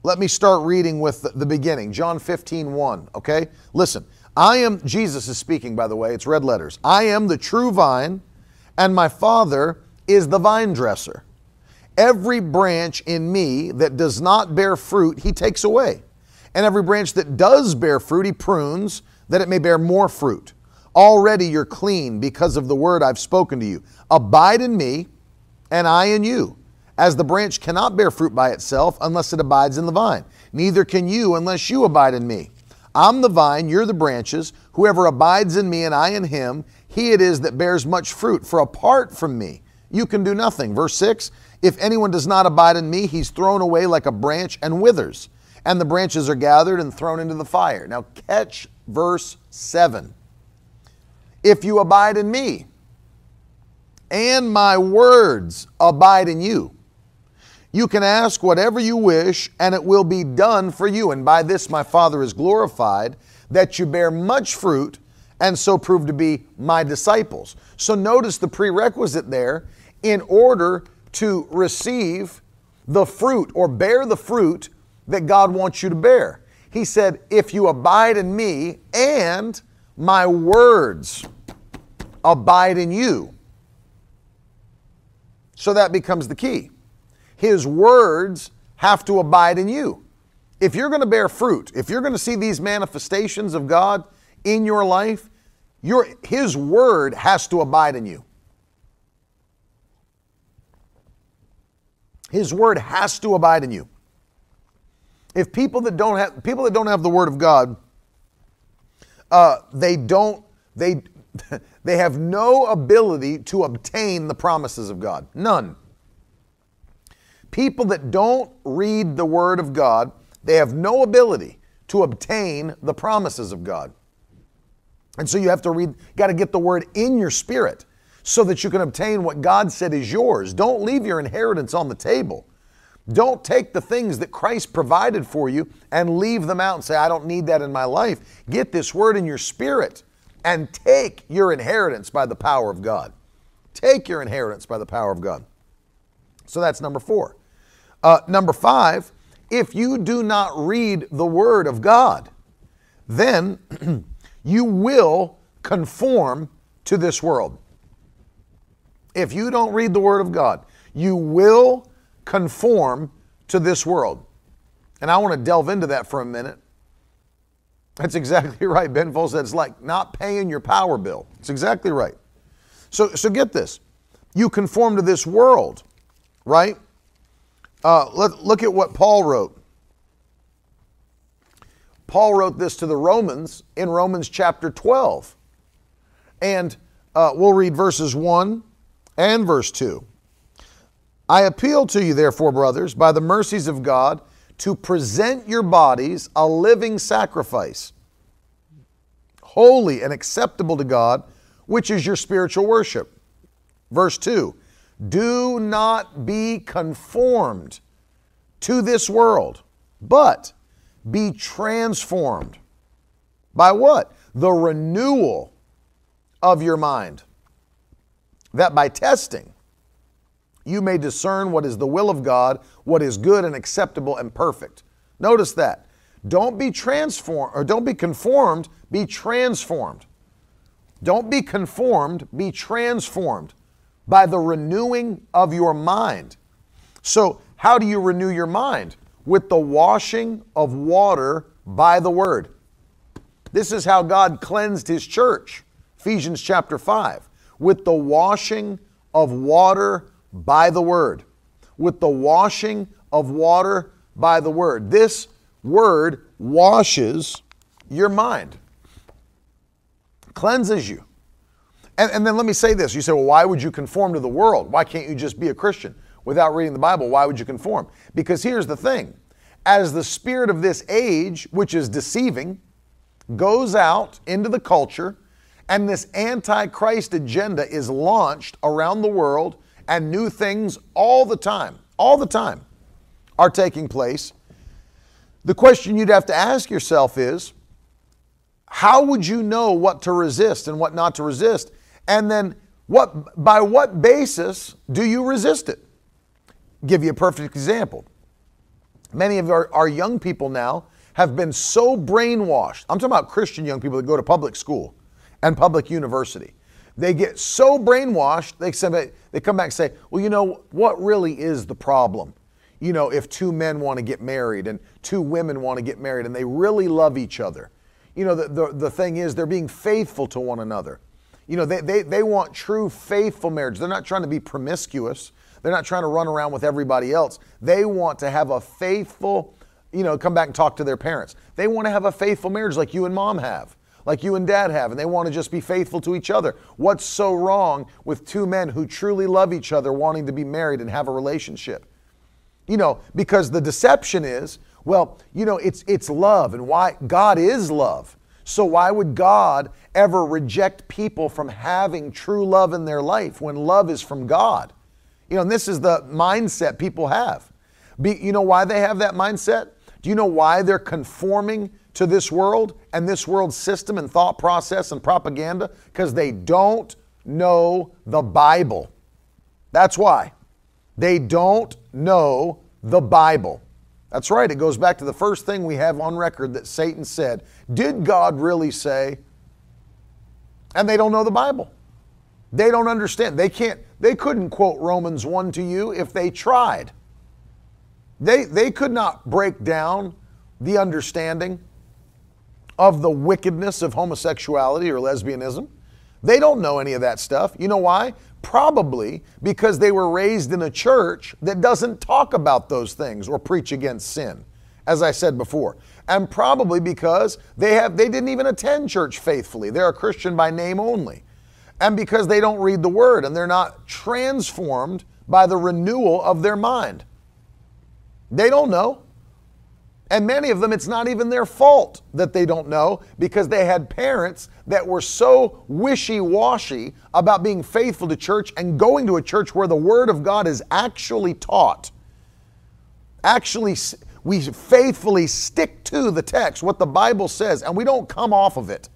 let me start reading with the, beginning. John 15, 1. Okay? Listen. I am, Jesus is speaking, by the way, it's red letters. I am the true vine, and my Father is the vine dresser. Every branch in me that does not bear fruit, he takes away. And every branch that does bear fruit, he prunes, that it may bear more fruit. Already you're clean because of the word I've spoken to you. Abide in me, and I in you. As the branch cannot bear fruit by itself unless it abides in the vine, neither can you unless you abide in me. I'm the vine, you're the branches. Whoever abides in me and I in him, he it is that bears much fruit. For apart from me, you can do nothing. Verse 6 If anyone does not abide in me, he's thrown away like a branch and withers, and the branches are gathered and thrown into the fire. Now, catch verse 7. If you abide in me, and my words abide in you, you can ask whatever you wish, and it will be done for you. And by this my Father is glorified, that you bear much fruit, and so prove to be my disciples. So notice the prerequisite there in order to receive the fruit or bear the fruit that God wants you to bear. He said, If you abide in me and my words abide in you. So that becomes the key. His words have to abide in you. If you're going to bear fruit, if you're going to see these manifestations of God in your life, your, His word has to abide in you. His word has to abide in you. If people that don't have people that don't have the word of God, uh, they don't they they have no ability to obtain the promises of God. None. People that don't read the Word of God, they have no ability to obtain the promises of God. And so you have to read, got to get the Word in your spirit so that you can obtain what God said is yours. Don't leave your inheritance on the table. Don't take the things that Christ provided for you and leave them out and say, I don't need that in my life. Get this word in your spirit and take your inheritance by the power of God. Take your inheritance by the power of God. So that's number four. Uh, number five, if you do not read the Word of God, then you will conform to this world. If you don't read the Word of God, you will conform to this world. And I want to delve into that for a minute That's exactly right. Ben Folds said it's like not paying your power bill. It's exactly right. So, so get this. You conform to this world, right? Uh, let, look at what Paul wrote. Paul wrote this to the Romans in Romans chapter 12. And uh, we'll read verses 1 and verse 2. I appeal to you, therefore, brothers, by the mercies of God, to present your bodies a living sacrifice, holy and acceptable to God, which is your spiritual worship. Verse 2 Do not be conformed to this world, but be transformed. By what? The renewal of your mind. That by testing, you may discern what is the will of God, what is good and acceptable and perfect. Notice that. Don't be transformed or don't be conformed, be transformed. Don't be conformed, be transformed by the renewing of your mind. So, how do you renew your mind? With the washing of water by the word. This is how God cleansed his church. Ephesians chapter 5. With the washing of water by the word. With the washing of water by the word. This word washes your mind, cleanses you. And, and, then let me say this. You say, well, why would you conform to the world? Why can't you just be a Christian? Without reading the Bible, why would you conform? Because here's the thing as the spirit of this age, which is deceiving, goes out into the culture, and this antichrist agenda is launched around the world, and new things all the time, all the time, are taking place. The question you'd have to ask yourself is how would you know what to resist and what not to resist? And then what by what basis do you resist it? Give you a perfect example. Many of our, our young people now have been so brainwashed. I'm talking about Christian young people that go to public school and public university. They get so brainwashed, they, say, they come back and say, well, you know, what really is the problem? You know, if two men want to get married and two women want to get married and they really love each other. You know, the, the, the thing is, they're being faithful to one another. You know, they, they, they want true faithful marriage. They're not trying to be promiscuous. They're not trying to run around with everybody else. They want to have a faithful, you know, come back and talk to their parents. They want to have a faithful marriage like you and mom have, like you and dad have, and they want to just be faithful to each other. What's so wrong with two men who truly love each other wanting to be married and have a relationship? You know, because the deception is, well, you know, it's it's love and why God is love. So why would God ever reject people from having true love in their life when love is from God? You know, and this is the mindset people have. Be, you know why they have that mindset? Do you know why they're conforming to this world and this world's system and thought process and propaganda? Because they don't know the Bible. That's why. They don't know the Bible. That's right. It goes back to the first thing we have on record that Satan said. Did God really say? And they don't know the Bible. They don't understand. They can't, they couldn't quote Romans 1 to you if they tried. They, they could not break down the understanding of the wickedness of homosexuality or lesbianism. They don't know any of that stuff. You know why? Probably because they were raised in a church that doesn't talk about those things or preach against sin, as I said before. And probably because they have they didn't even attend church faithfully. They're a Christian by name only and because they don't read the word and they're not transformed by the renewal of their mind. They don't know. And many of them, it's not even their fault that they don't know because they had parents that were so wishy washy about being faithful to church and going to a church where the Word of God is actually taught. Actually, we faithfully stick to the text, what the Bible says, and we don't come off of it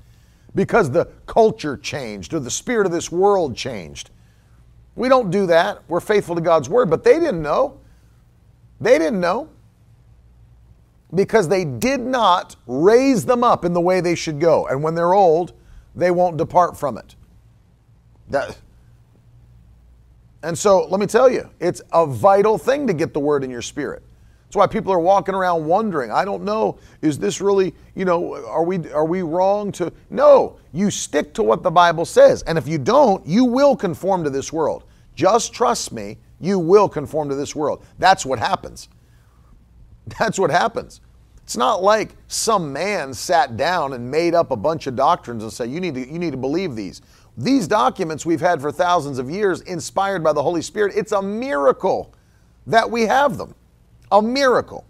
because the culture changed or the spirit of this world changed. We don't do that. We're faithful to God's word, but they didn't know. They didn't know because they did not raise them up in the way they should go. And when they're old, they won't depart from it. That, and so let me tell you, it's a vital thing to get the word in your spirit. That's why people are walking around wondering, I don't know, is this really, you know, are we are we wrong to No, you stick to what the Bible says. And if you don't, you will conform to this world. Just trust me, you will conform to this world. That's what happens. That's what happens. It's not like some man sat down and made up a bunch of doctrines and said, you need to, you need to believe these. These documents we've had for thousands of years, inspired by the Holy Spirit, it's a miracle that we have them. A miracle.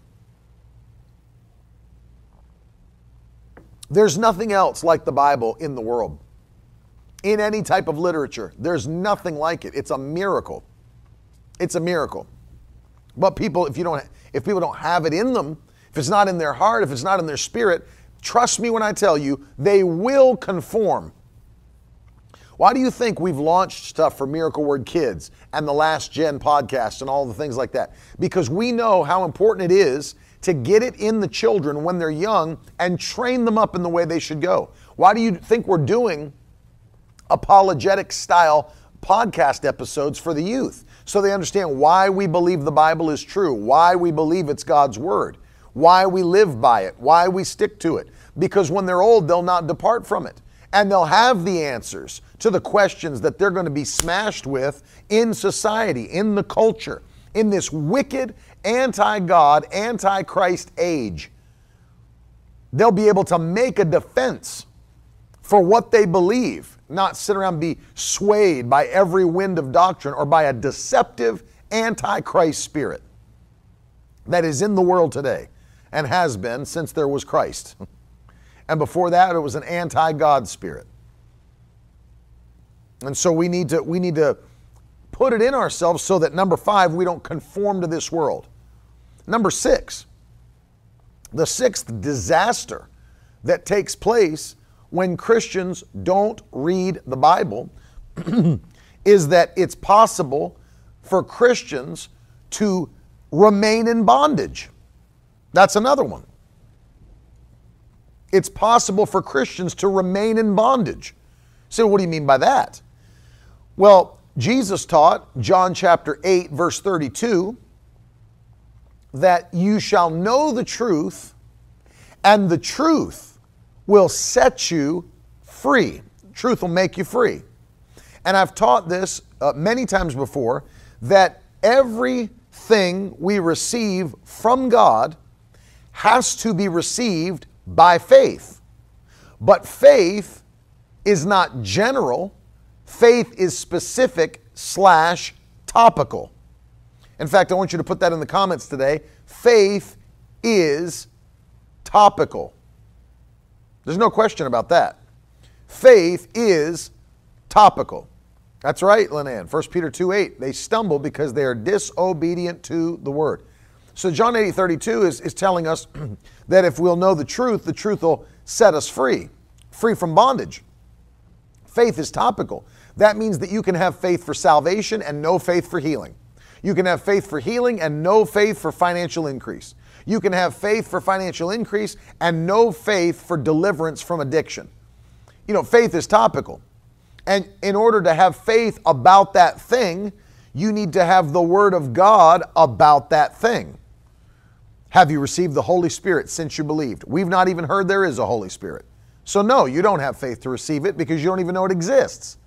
There's nothing else like the Bible in the world. In any type of literature, there's nothing like it. It's a miracle. It's a miracle. But people, if you don't, if people don't have it in them, if it's not in their heart, if it's not in their spirit, trust me when I tell you, they will conform. Why do you think we've launched stuff for Miracle Word Kids and the Last Gen podcast and all the things like that? Because we know how important it is to get it in the children when they're young and train them up in the way they should go. Why do you think we're doing apologetic style podcast episodes for the youth? so they understand why we believe the Bible is true, why we believe it's God's Word, why we live by it, why we stick to it. Because when they're old, they'll not depart from it. And they'll have the answers to the questions that they're going to be smashed with in society, in the culture, in this wicked, anti God, anti Christ age. They'll be able to make a defense for what they believe not sit around and be swayed by every wind of doctrine or by a deceptive antichrist spirit that is in the world today and has been since there was Christ. And before that, it was an anti God spirit. And so we need to we need to put it in ourselves so that number 5 we don't conform to this world. Number 6. The sixth disaster that takes place when Christians don't read the Bible is that it's possible for Christians to remain in bondage. That's another one. It's possible for Christians to remain in bondage. So, what do you mean by that? Well, Jesus taught, John chapter 8, verse 32, that you shall know the truth, and the truth will set you free. Truth will make you free. And I've taught this uh, many times before that everything we receive from God has to be received by faith. But faith is not general, faith is specific slash topical. In fact, I want you to put that in the comments today. Faith is topical. There's no question about that. Faith is topical. That's right, Lenan. 1 Peter 2 8. They stumble because they are disobedient to the word. So John 8 32 is, is telling us that if we'll know the truth, the truth will set us free, free from bondage. Faith is topical. That means that you can have faith for salvation and no faith for healing. You can have faith for healing and no faith for financial increase. You can have faith for financial increase and no faith for deliverance from addiction. You know, faith is topical. And in order to have faith about that thing, you need to have the Word of God about that thing. Have you received the Holy Spirit since you believed? We've not even heard there is a Holy Spirit. So, no, you don't have faith to receive it because you don't even know it exists.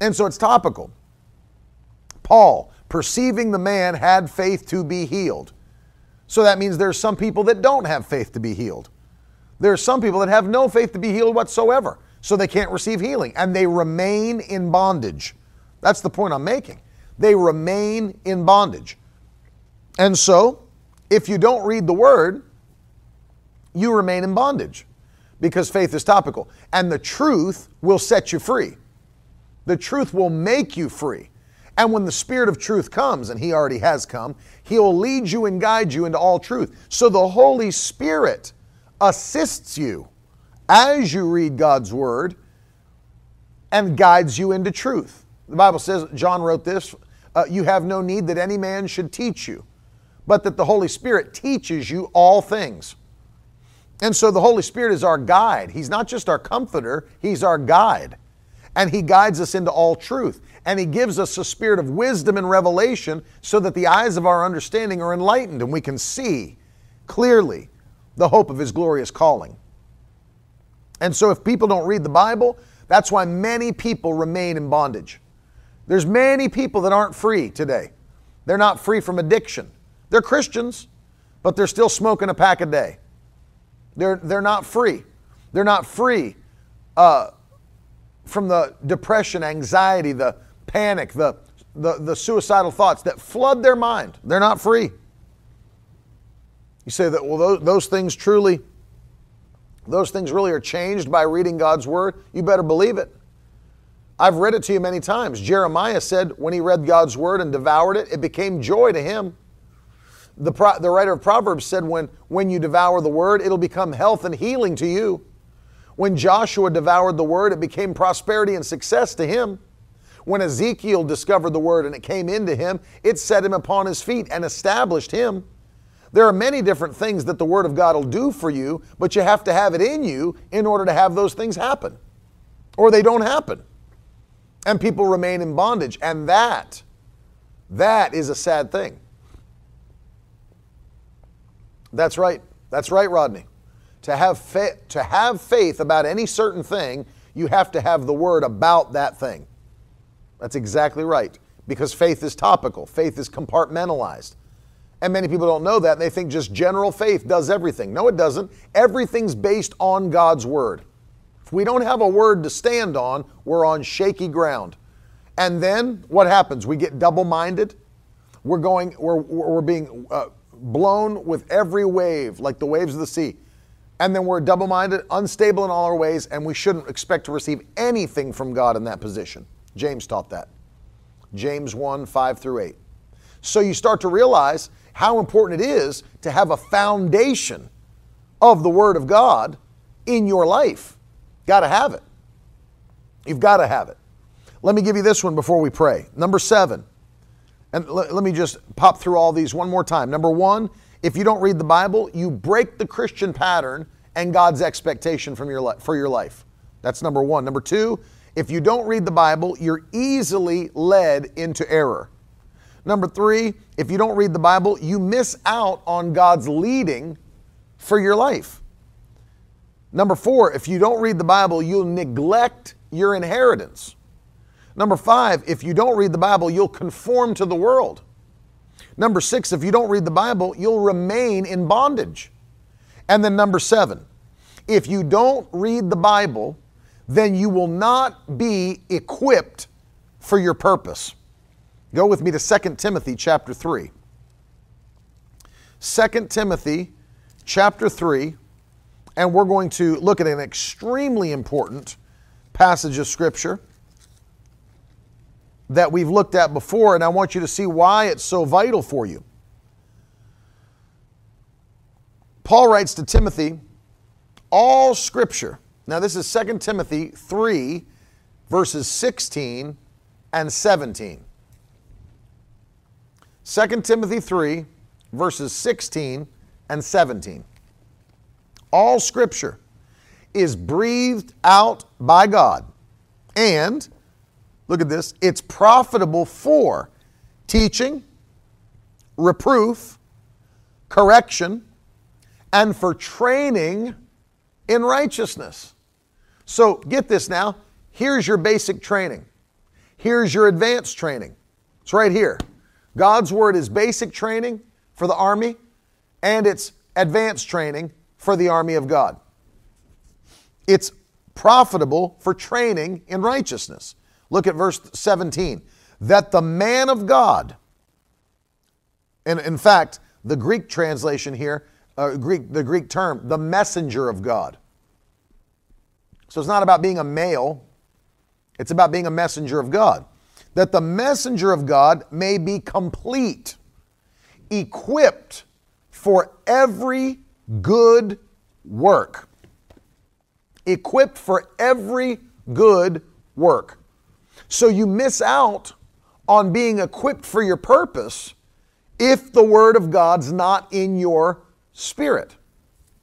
And so it's topical. Paul, perceiving the man, had faith to be healed. So that means there's some people that don't have faith to be healed. There are some people that have no faith to be healed whatsoever, so they can't receive healing and they remain in bondage. That's the point I'm making. They remain in bondage. And so, if you don't read the word, you remain in bondage because faith is topical. And the truth will set you free. The truth will make you free. And when the Spirit of truth comes, and He already has come, He will lead you and guide you into all truth. So the Holy Spirit assists you as you read God's Word and guides you into truth. The Bible says, John wrote this, uh, you have no need that any man should teach you, but that the Holy Spirit teaches you all things. And so the Holy Spirit is our guide. He's not just our comforter, He's our guide. and He guides us into all truth. And He gives us a spirit of wisdom and revelation so that the eyes of our understanding are enlightened and we can see clearly the hope of His glorious calling. And so, if people don't read the Bible, that's why many people remain in bondage. There's many people that aren't free today. They're not free from addiction. They're Christians, but they're still smoking a pack a day. They're, they're not free. They're not free uh, from the depression, anxiety, the panic, the, the, the suicidal thoughts that flood their mind. They're not free. You say that, well, those, those things truly, those things really are changed by reading God's Word. You better believe it. I've read it to you many times. Jeremiah said when he read God's Word and devoured it, it became joy to him. The, the writer of Proverbs said when, when you devour the Word, it'll become health and healing to you. When Joshua devoured the Word, it became prosperity and success to him. When Ezekiel discovered the Word and it came into him, it set him upon his feet and established him. There are many different things that the Word of God will do for you, but you have to have it in you in order to have those things happen, or they don't happen. And people remain in bondage. And that, that is a sad thing. That's right. That's right, Rodney. To have, fa- to have faith about any certain thing, you have to have the word about that thing. That's exactly right. Because faith is topical, faith is compartmentalized. And many people don't know that. And they think just general faith does everything. No, it doesn't. Everything's based on God's word. If we don't have a word to stand on, we're on shaky ground. And then what happens? We get double minded. We're going, we're, we're being uh, blown with every wave, like the waves of the sea. And then we're double minded, unstable in all our ways, and we shouldn't expect to receive anything from God in that position. James taught that. James 1 5 through 8. So you start to realize how important it is to have a foundation of the Word of God in your life. Got to have it. You've got to have it. Let me give you this one before we pray. Number seven, and let, let me just pop through all these one more time. Number one, if you don't read the Bible, you break the Christian pattern and God's expectation from your li- for your life. That's number one. Number two, if you don't read the Bible, you're easily led into error. Number three, if you don't read the Bible, you miss out on God's leading for your life. Number four, if you don't read the Bible, you'll neglect your inheritance. Number five, if you don't read the Bible, you'll conform to the world. Number six, if you don't read the Bible, you'll remain in bondage. And then number seven, if you don't read the Bible, then you will not be equipped for your purpose. Go with me to 2 Timothy chapter 3. 2 Timothy chapter 3, and we're going to look at an extremely important passage of Scripture that we've looked at before, and I want you to see why it's so vital for you. Paul writes to Timothy, all Scripture. Now, this is 2 Timothy 3, verses 16 and 17. 2 Timothy 3, verses 16 and 17. All scripture is breathed out by God, and look at this, it's profitable for teaching, reproof, correction, and for training in righteousness. So get this now. Here's your basic training. Here's your advanced training. It's right here. God's Word is basic training for the army, and it's advanced training for the army of God. It's profitable for training in righteousness. Look at verse 17. That the man of God, and in fact, the Greek translation here, uh, Greek, the Greek term, the messenger of God. So it's not about being a male, it's about being a messenger of God that the messenger of God may be complete, equipped for every good work. Equipped for every good work. So you miss out on being equipped for your purpose if the Word of God's not in your spirit.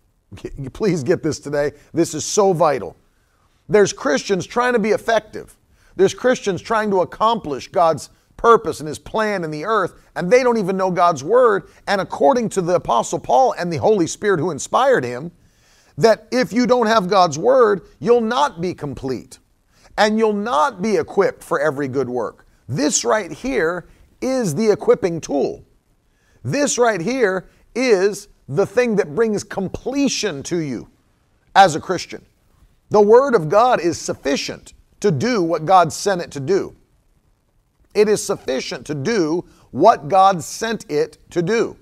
Please get this today. This is so vital. There's Christians trying to be effective There's Christians trying to accomplish God's purpose and his plan in the earth, and they don't even know God's word. And according to the Apostle Paul and the Holy Spirit who inspired him, that if you don't have God's word, you'll not be complete and you'll not be equipped for every good work. This right here is the equipping tool. This right here is the thing that brings completion to you as a Christian. The Word of God is sufficient to do what God sent it to do. It is sufficient to do what God sent it to do.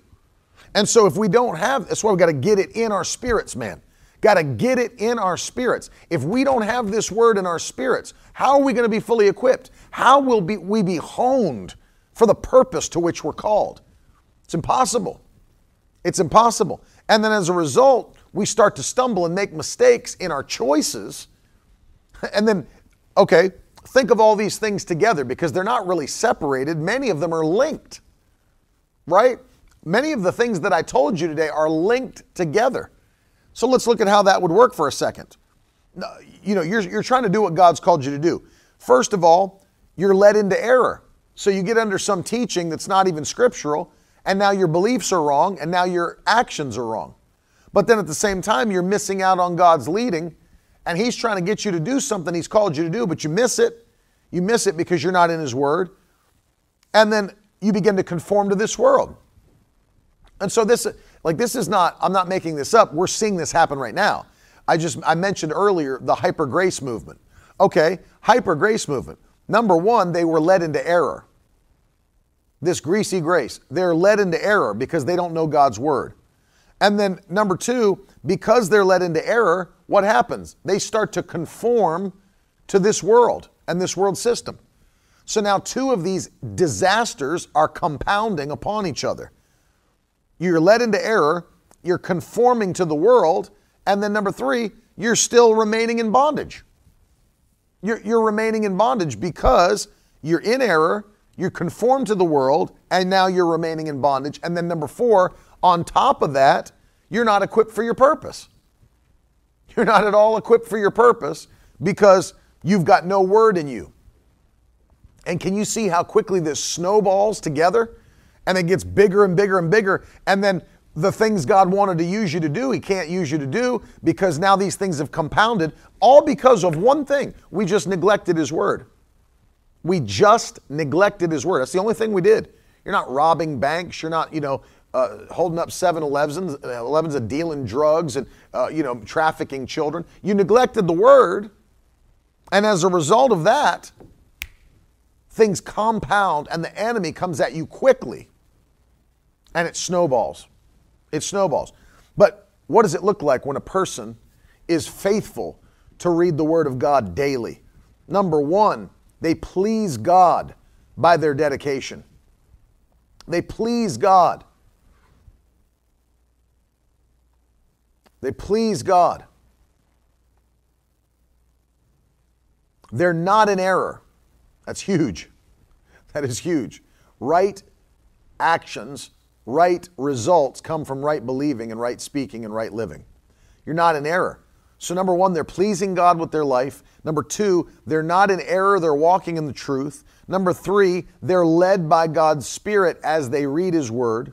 And so if we don't have, that's why we've got to get it in our spirits, man. Got to get it in our spirits. If we don't have this word in our spirits, how are we going to be fully equipped? How will be, we be honed for the purpose to which we're called? It's impossible. It's impossible. And then as a result, we start to stumble and make mistakes in our choices. And then, okay, think of all these things together because they're not really separated. Many of them are linked, right? Many of the things that I told you today are linked together. So let's look at how that would work for a second. You know, you're, you're trying to do what God's called you to do. First of all, you're led into error. So you get under some teaching that's not even scriptural, and now your beliefs are wrong, and now your actions are wrong. But then at the same time, you're missing out on God's leading, and He's trying to get you to do something He's called you to do, but you miss it. You miss it because you're not in His Word. And then you begin to conform to this world. And so this, like this is not, I'm not making this up. We're seeing this happen right now. I just, I mentioned earlier the hyper grace movement. Okay, hyper grace movement. Number one, they were led into error. This greasy grace. They're led into error because they don't know God's word. And then number two, because they're led into error, what happens? They start to conform to this world and this world system. So now two of these disasters are compounding upon each other. You're led into error, you're conforming to the world, and then number three, you're still remaining in bondage. You're, you're remaining in bondage because you're in error, you're conformed to the world, and now you're remaining in bondage. And then number four, on top of that, you're not equipped for your purpose. You're not at all equipped for your purpose because you've got no word in you. And can you see how quickly this snowballs together? And it gets bigger and bigger and bigger. And then the things God wanted to use you to do, He can't use you to do because now these things have compounded, all because of one thing. We just neglected His word. We just neglected His word. That's the only thing we did. You're not robbing banks. You're not, you know, uh, holding up 7 Elevens, 11s and dealing drugs and, uh, you know, trafficking children. You neglected the word. And as a result of that, things compound and the enemy comes at you quickly and it snowballs. It snowballs. But what does it look like when a person is faithful to read the Word of God daily? Number one, they please God by their dedication. They please God. They please God. They're not in error. That's huge. That is huge. Right actions, right results come from right believing and right speaking and right living. You're not in error. So, number one, they're pleasing God with their life. Number two, they're not in error, they're walking in the truth. Number three, they're led by God's Spirit as they read His Word.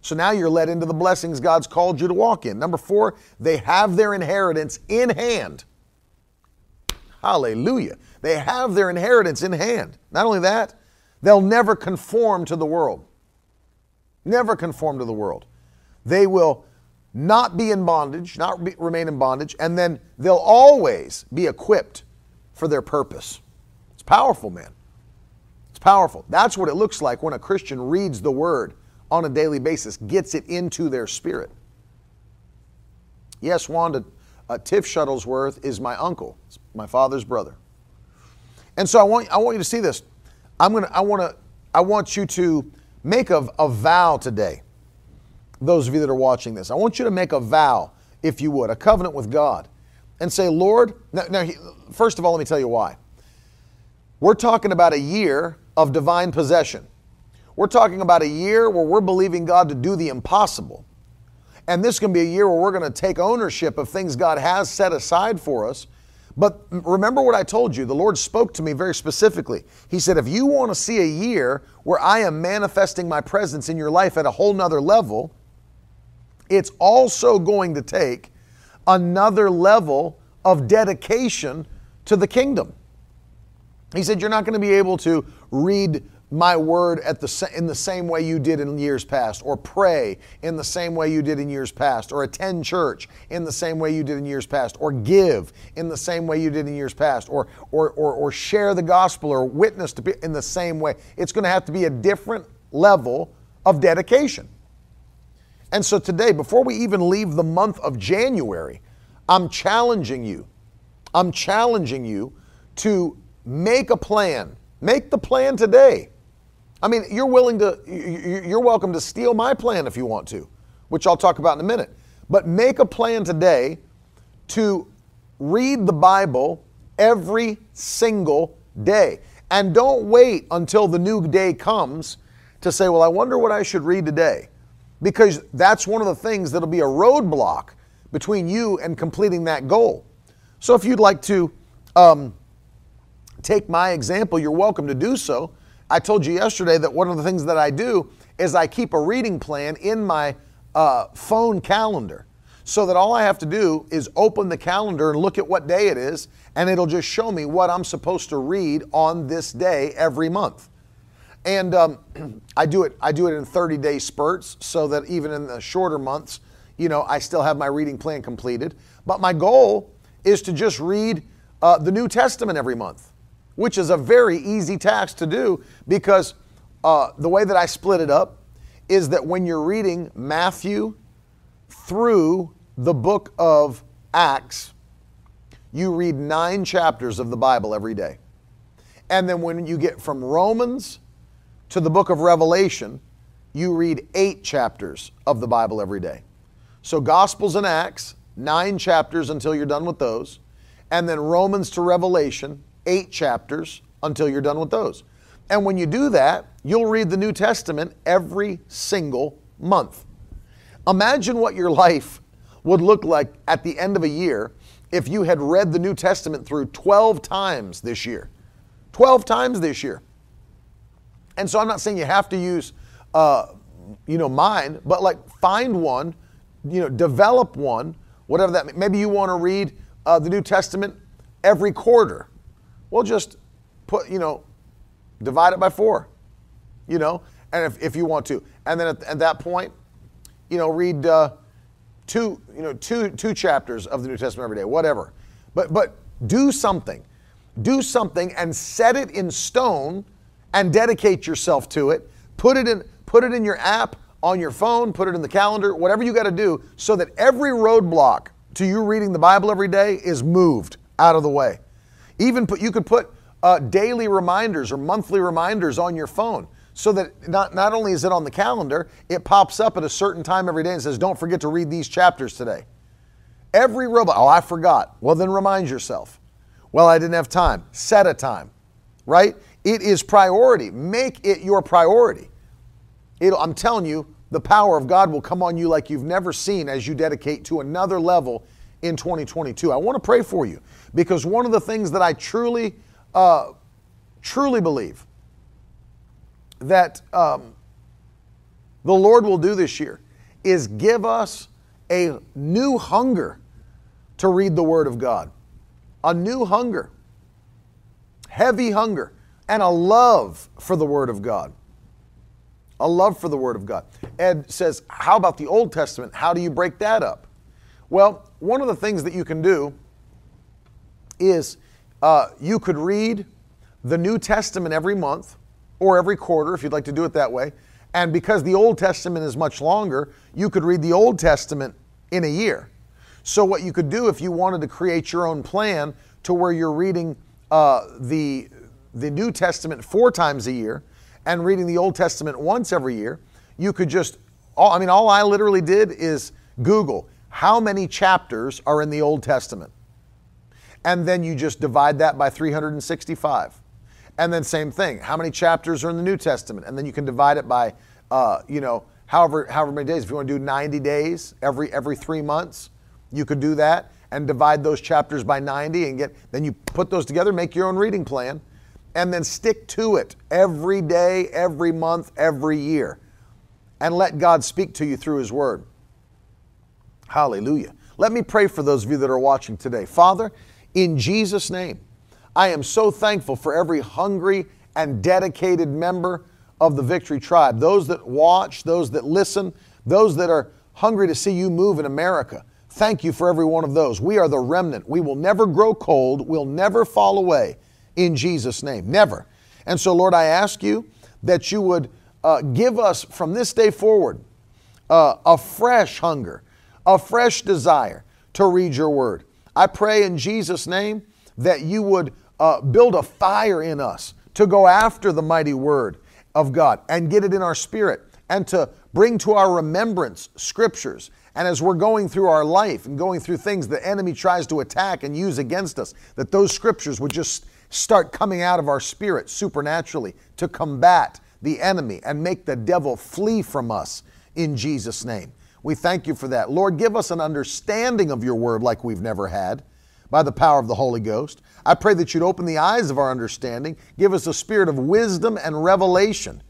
So now you're led into the blessings God's called you to walk in. Number four, they have their inheritance in hand. Hallelujah. They have their inheritance in hand. Not only that, they'll never conform to the world. Never conform to the world. They will not be in bondage, not be, remain in bondage, and then they'll always be equipped for their purpose. It's powerful, man. It's powerful. That's what it looks like when a Christian reads the word on a daily basis, gets it into their spirit. Yes, Wanda, uh, Tiff Shuttlesworth is my uncle, it's my father's brother. And so I want, I want you to see this. I'm gonna, I want to, I want you to make a, a vow today. Those of you that are watching this, I want you to make a vow, if you would, a covenant with God, and say, Lord. Now, now first of all, let me tell you why. We're talking about a year of divine possession. We're talking about a year where we're believing God to do the impossible. And this can be a year where we're going to take ownership of things God has set aside for us. But remember what I told you. The Lord spoke to me very specifically. He said, if you want to see a year where I am manifesting my presence in your life at a whole nother level, it's also going to take another level of dedication to the kingdom. He said, You're not going to be able to read my word at the, in the same way you did in years past, or pray in the same way you did in years past, or attend church in the same way you did in years past, or give in the same way you did in years past, or, or, or, or share the gospel or witness to in the same way. It's going to have to be a different level of dedication. And so today, before we even leave the month of January, I'm challenging you. I'm challenging you to make a plan. Make the plan today I mean, you're willing to, you're welcome to steal my plan if you want to, which I'll talk about in a minute. But make a plan today to read the Bible every single day. And don't wait until the new day comes to say, well, I wonder what I should read today. Because that's one of the things that'll be a roadblock between you and completing that goal. So if you'd like to um, take my example, you're welcome to do so. I told you yesterday that one of the things that I do is I keep a reading plan in my uh, phone calendar so that all I have to do is open the calendar and look at what day it is, and it'll just show me what I'm supposed to read on this day every month. And um, I do it. I do it in 30 day spurts, so that even in the shorter months, you know, I still have my reading plan completed. But my goal is to just read uh, the New Testament every month which is a very easy task to do because uh, the way that I split it up is that when you're reading Matthew through the book of Acts, you read nine chapters of the Bible every day. And then when you get from Romans to the book of Revelation, you read eight chapters of the Bible every day. So, Gospels and Acts, nine chapters until you're done with those. And then Romans to Revelation, eight chapters until you're done with those. And when you do that, you'll read the New Testament every single month. Imagine what your life would look like at the end of a year if you had read the New Testament through 12 times this year. 12 times this year. And so I'm not saying you have to use, uh, you know, mine, but like find one, you know, develop one, whatever that. Maybe you want to read uh, the New Testament every quarter. Well, just put, you know, divide it by four, you know, and if, if you want to. And then at, at that point, you know, read uh, two, you know, two, two chapters of the New Testament every day, whatever. But, but do something. Do something and set it in stone and dedicate yourself to it. Put it in, put it in your app on your phone, put it in the calendar, whatever you got to do, so that every roadblock to you reading the Bible every day is moved out of the way. Even put, you could put uh, daily reminders or monthly reminders on your phone so that not, not only is it on the calendar, it pops up at a certain time every day and says, don't forget to read these chapters today. Every robot, oh, I forgot. Well, then remind yourself. Well, I didn't have time. Set a time, right? It is priority. Make it your priority. It'll, I'm telling you, the power of God will come on you like you've never seen as you dedicate to another level in 2022. I want to pray for you because one of the things that I truly, uh, truly believe that um, the Lord will do this year is give us a new hunger to read the Word of God, a new hunger, heavy hunger, and a love for the Word of God. A love for the Word of God. Ed says, How about the Old Testament? How do you break that up? Well, one of the things that you can do is uh, you could read the New Testament every month or every quarter if you'd like to do it that way. And because the Old Testament is much longer, you could read the Old Testament in a year. So, what you could do if you wanted to create your own plan to where you're reading uh, the, the New Testament four times a year and reading the Old Testament once every year, you could just, all, I mean, all I literally did is Google how many chapters are in the Old Testament. And then you just divide that by 365. And then same thing, how many chapters are in the New Testament? And then you can divide it by, uh, you know, however however many days. If you want to do 90 days every every three months, you could do that. and divide those chapters by 90 and get, then you put those together, make your own reading plan, and then stick to it every day, every month, every year. And let God speak to you through His Word. Hallelujah. Let me pray for those of you that are watching today. Father, in Jesus' name, I am so thankful for every hungry and dedicated member of the Victory Tribe. Those that watch, those that listen, those that are hungry to see you move in America. Thank you for every one of those. We are the remnant. We will never grow cold. We'll never fall away in Jesus' name. Never. And so, Lord, I ask you that you would uh, give us from this day forward uh, a fresh hunger, a fresh desire to read your word. I pray in Jesus' name that you would uh, build a fire in us to go after the mighty word of God and get it in our spirit and to bring to our remembrance scriptures. And as we're going through our life and going through things the enemy tries to attack and use against us, that those scriptures would just start coming out of our spirit supernaturally to combat the enemy and make the devil flee from us in Jesus' name. We thank you for that. Lord, give us an understanding of your word like we've never had by the power of the Holy Ghost. I pray that you'd open the eyes of our understanding, give us a spirit of wisdom and revelation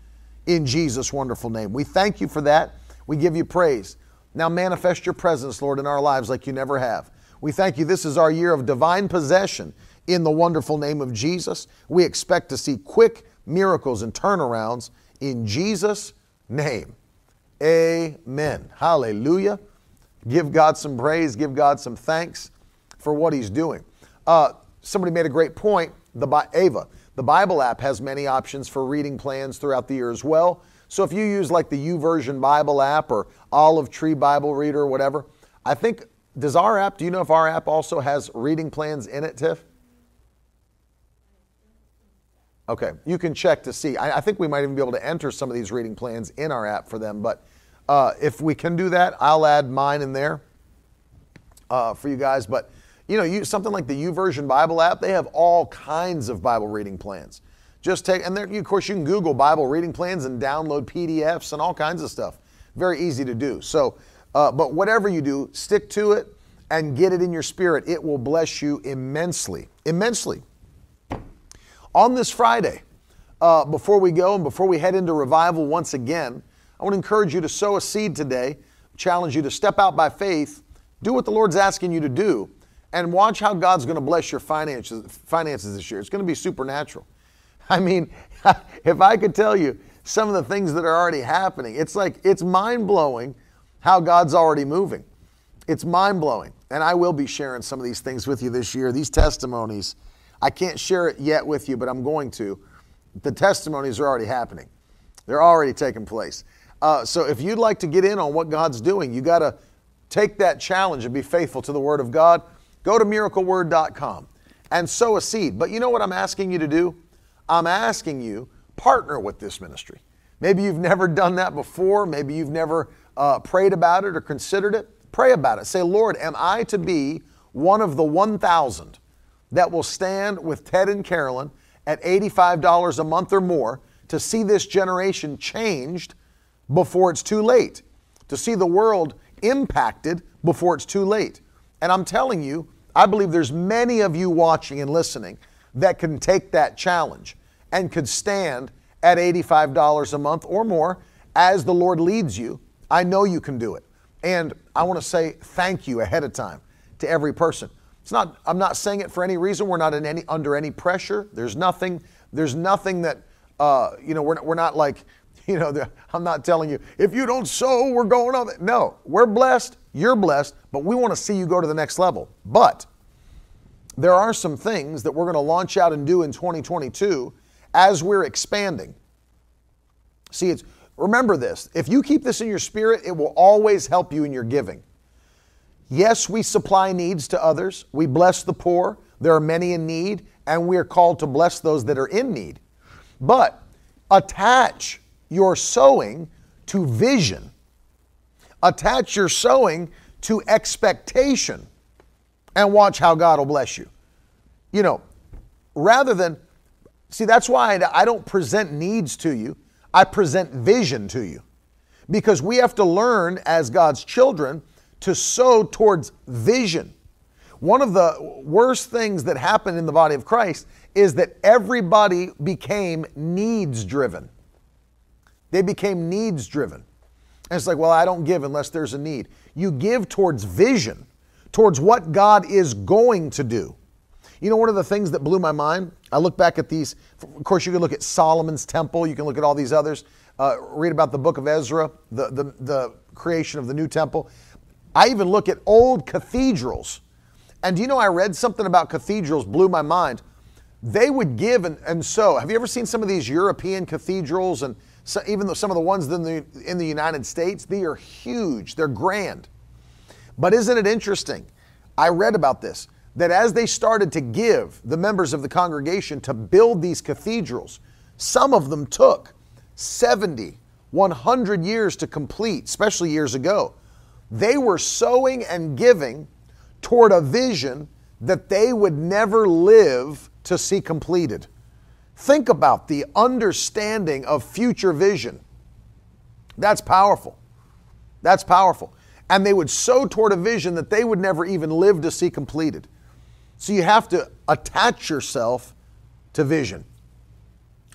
in Jesus' wonderful name. We thank you for that. We give you praise. Now manifest your presence, Lord, in our lives like you never have. We thank you. This is our year of divine possession in the wonderful name of Jesus. We expect to see quick miracles and turnarounds in Jesus' name. Amen. Hallelujah. Give God some praise, give God some thanks for what He's doing. Uh, somebody made a great point. The Ava, the Bible app has many options for reading plans throughout the year as well. So if you use like the YouVersion Bible app or Olive Tree Bible Reader or whatever, I think does our app? Do you know if our app also has reading plans in it, Tiff? Okay, you can check to see. I, I, think we might even be able to enter some of these reading plans in our app for them. But uh, if we can do that, I'll add mine in there uh, for you guys. But you know, you, something like the YouVersion Bible app, they have all kinds of Bible reading plans. Just take, and there, of course, you can Google Bible reading plans and download PDFs and all kinds of stuff. Very easy to do. So, uh, but whatever you do, stick to it and get it in your spirit. It will bless you immensely, immensely. On this Friday, uh, before we go and before we head into revival once again, I want to encourage you to sow a seed today, challenge you to step out by faith, do what the Lord's asking you to do, and watch how God's going to bless your finances, finances this year. It's going to be supernatural. I mean, if I could tell you some of the things that are already happening, it's like, it's mind blowing how God's already moving. It's mind blowing. And I will be sharing some of these things with you this year, these testimonies. I can't share it yet with you, but I'm going to. The testimonies are already happening, they're already taking place. Uh, so if you'd like to get in on what God's doing, you got to take that challenge and be faithful to the Word of God. Go to miracleword.com and sow a seed. But you know what I'm asking you to do? I'm asking you partner with this ministry. Maybe you've never done that before. Maybe you've never uh, prayed about it or considered it. Pray about it. Say, Lord, am I to be one of the 1,000 that will stand with Ted and Carolyn at $85 a month or more to see this generation changed before it's too late, to see the world impacted before it's too late. And I'm telling you, I believe there's many of you watching and listening that can take that challenge and could stand at $85 a month or more as the Lord leads you. I know you can do it. And I want to say thank you ahead of time to every person. It's not, I'm not saying it for any reason. We're not in any, under any pressure. There's nothing, there's nothing that, uh, you know, we're, we're not like, you know, I'm not telling you, if you don't sow, we're going on. No, we're blessed, you're blessed, but we want to see you go to the next level. But there are some things that we're going to launch out and do in 2022 as we're expanding. See, it's remember this. If you keep this in your spirit, it will always help you in your giving. Yes, we supply needs to others. We bless the poor. There are many in need, and we are called to bless those that are in need. But attach your sowing to vision, attach your sowing to expectation, and watch how God will bless you. You know, rather than, see, that's why I don't present needs to you, I present vision to you. Because we have to learn as God's children to sow towards vision. One of the worst things that happened in the body of Christ is that everybody became needs driven. They became needs driven. And it's like, well, I don't give unless there's a need. You give towards vision, towards what God is going to do. You know, one of the things that blew my mind, I look back at these, of course, you can look at Solomon's temple, you can look at all these others, uh, read about the book of Ezra, the, the, the creation of the new temple. I even look at old cathedrals. And do you know, I read something about cathedrals, blew my mind. They would give and, and so. Have you ever seen some of these European cathedrals and so, even though some of the ones in the, in the United States, they are huge, they're grand. But isn't it interesting? I read about this that as they started to give the members of the congregation to build these cathedrals, some of them took 70, 100 years to complete, especially years ago. They were sowing and giving toward a vision that they would never live to see completed. Think about the understanding of future vision. That's powerful. That's powerful. And they would sow toward a vision that they would never even live to see completed. So you have to attach yourself to vision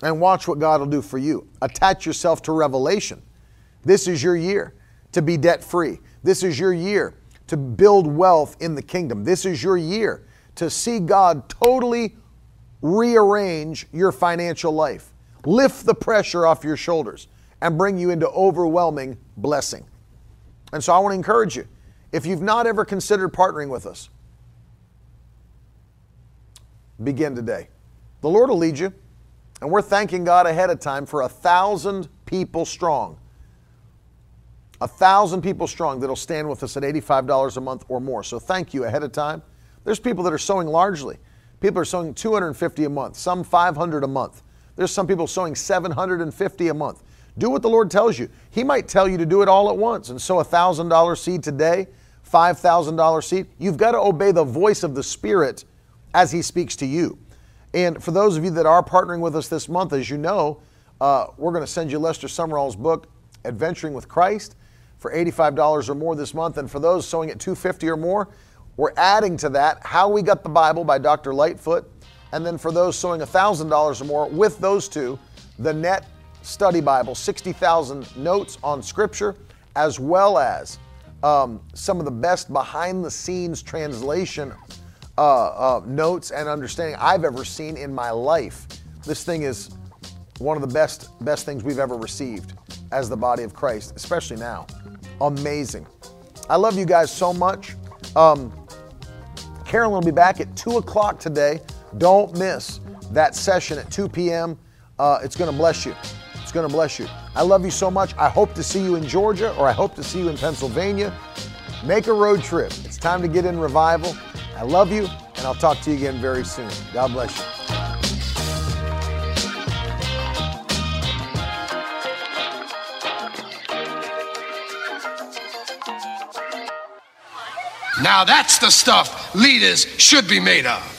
and watch what God will do for you. Attach yourself to revelation. This is your year to be debt free. This is your year to build wealth in the kingdom. This is your year to see God totally rearrange your financial life, lift the pressure off your shoulders, and bring you into overwhelming blessing. And so I want to encourage you if you've not ever considered partnering with us, begin today. The Lord will lead you. And we're thanking God ahead of time for a thousand people strong. A thousand people strong that'll stand with us at $85 a month or more. So thank you ahead of time. There's people that are sowing largely. People are sowing 250 a month, some 500 a month. There's some people sowing 750 a month. Do what the Lord tells you. He might tell you to do it all at once and sow a $1,000 seed today, $5,000 seed. You've got to obey the voice of the Spirit as He speaks to you. And for those of you that are partnering with us this month, as you know, uh, we're going to send you Lester Sumrall's book, Adventuring with Christ, for $85 or more this month. And for those sowing at 250 or more, we're adding to that How We Got the Bible by Dr. Lightfoot. And then for those sowing $1,000 or more, with those two, the Net Study Bible, 60,000 notes on Scripture, as well as um, some of the best behind the scenes translation uh, uh, notes and understanding I've ever seen in my life. This thing is one of the best best things we've ever received as the body of Christ, especially now. Amazing. I love you guys so much. Um, Carolyn will be back at 2 o'clock today. Don't miss that session at 2 p.m. Uh, it's going to bless you. It's going to bless you. I love you so much. I hope to see you in Georgia or I hope to see you in Pennsylvania. Make a road trip. It's time to get in revival. I love you, and I'll talk to you again very soon. God bless you. Now that's the stuff leaders should be made of.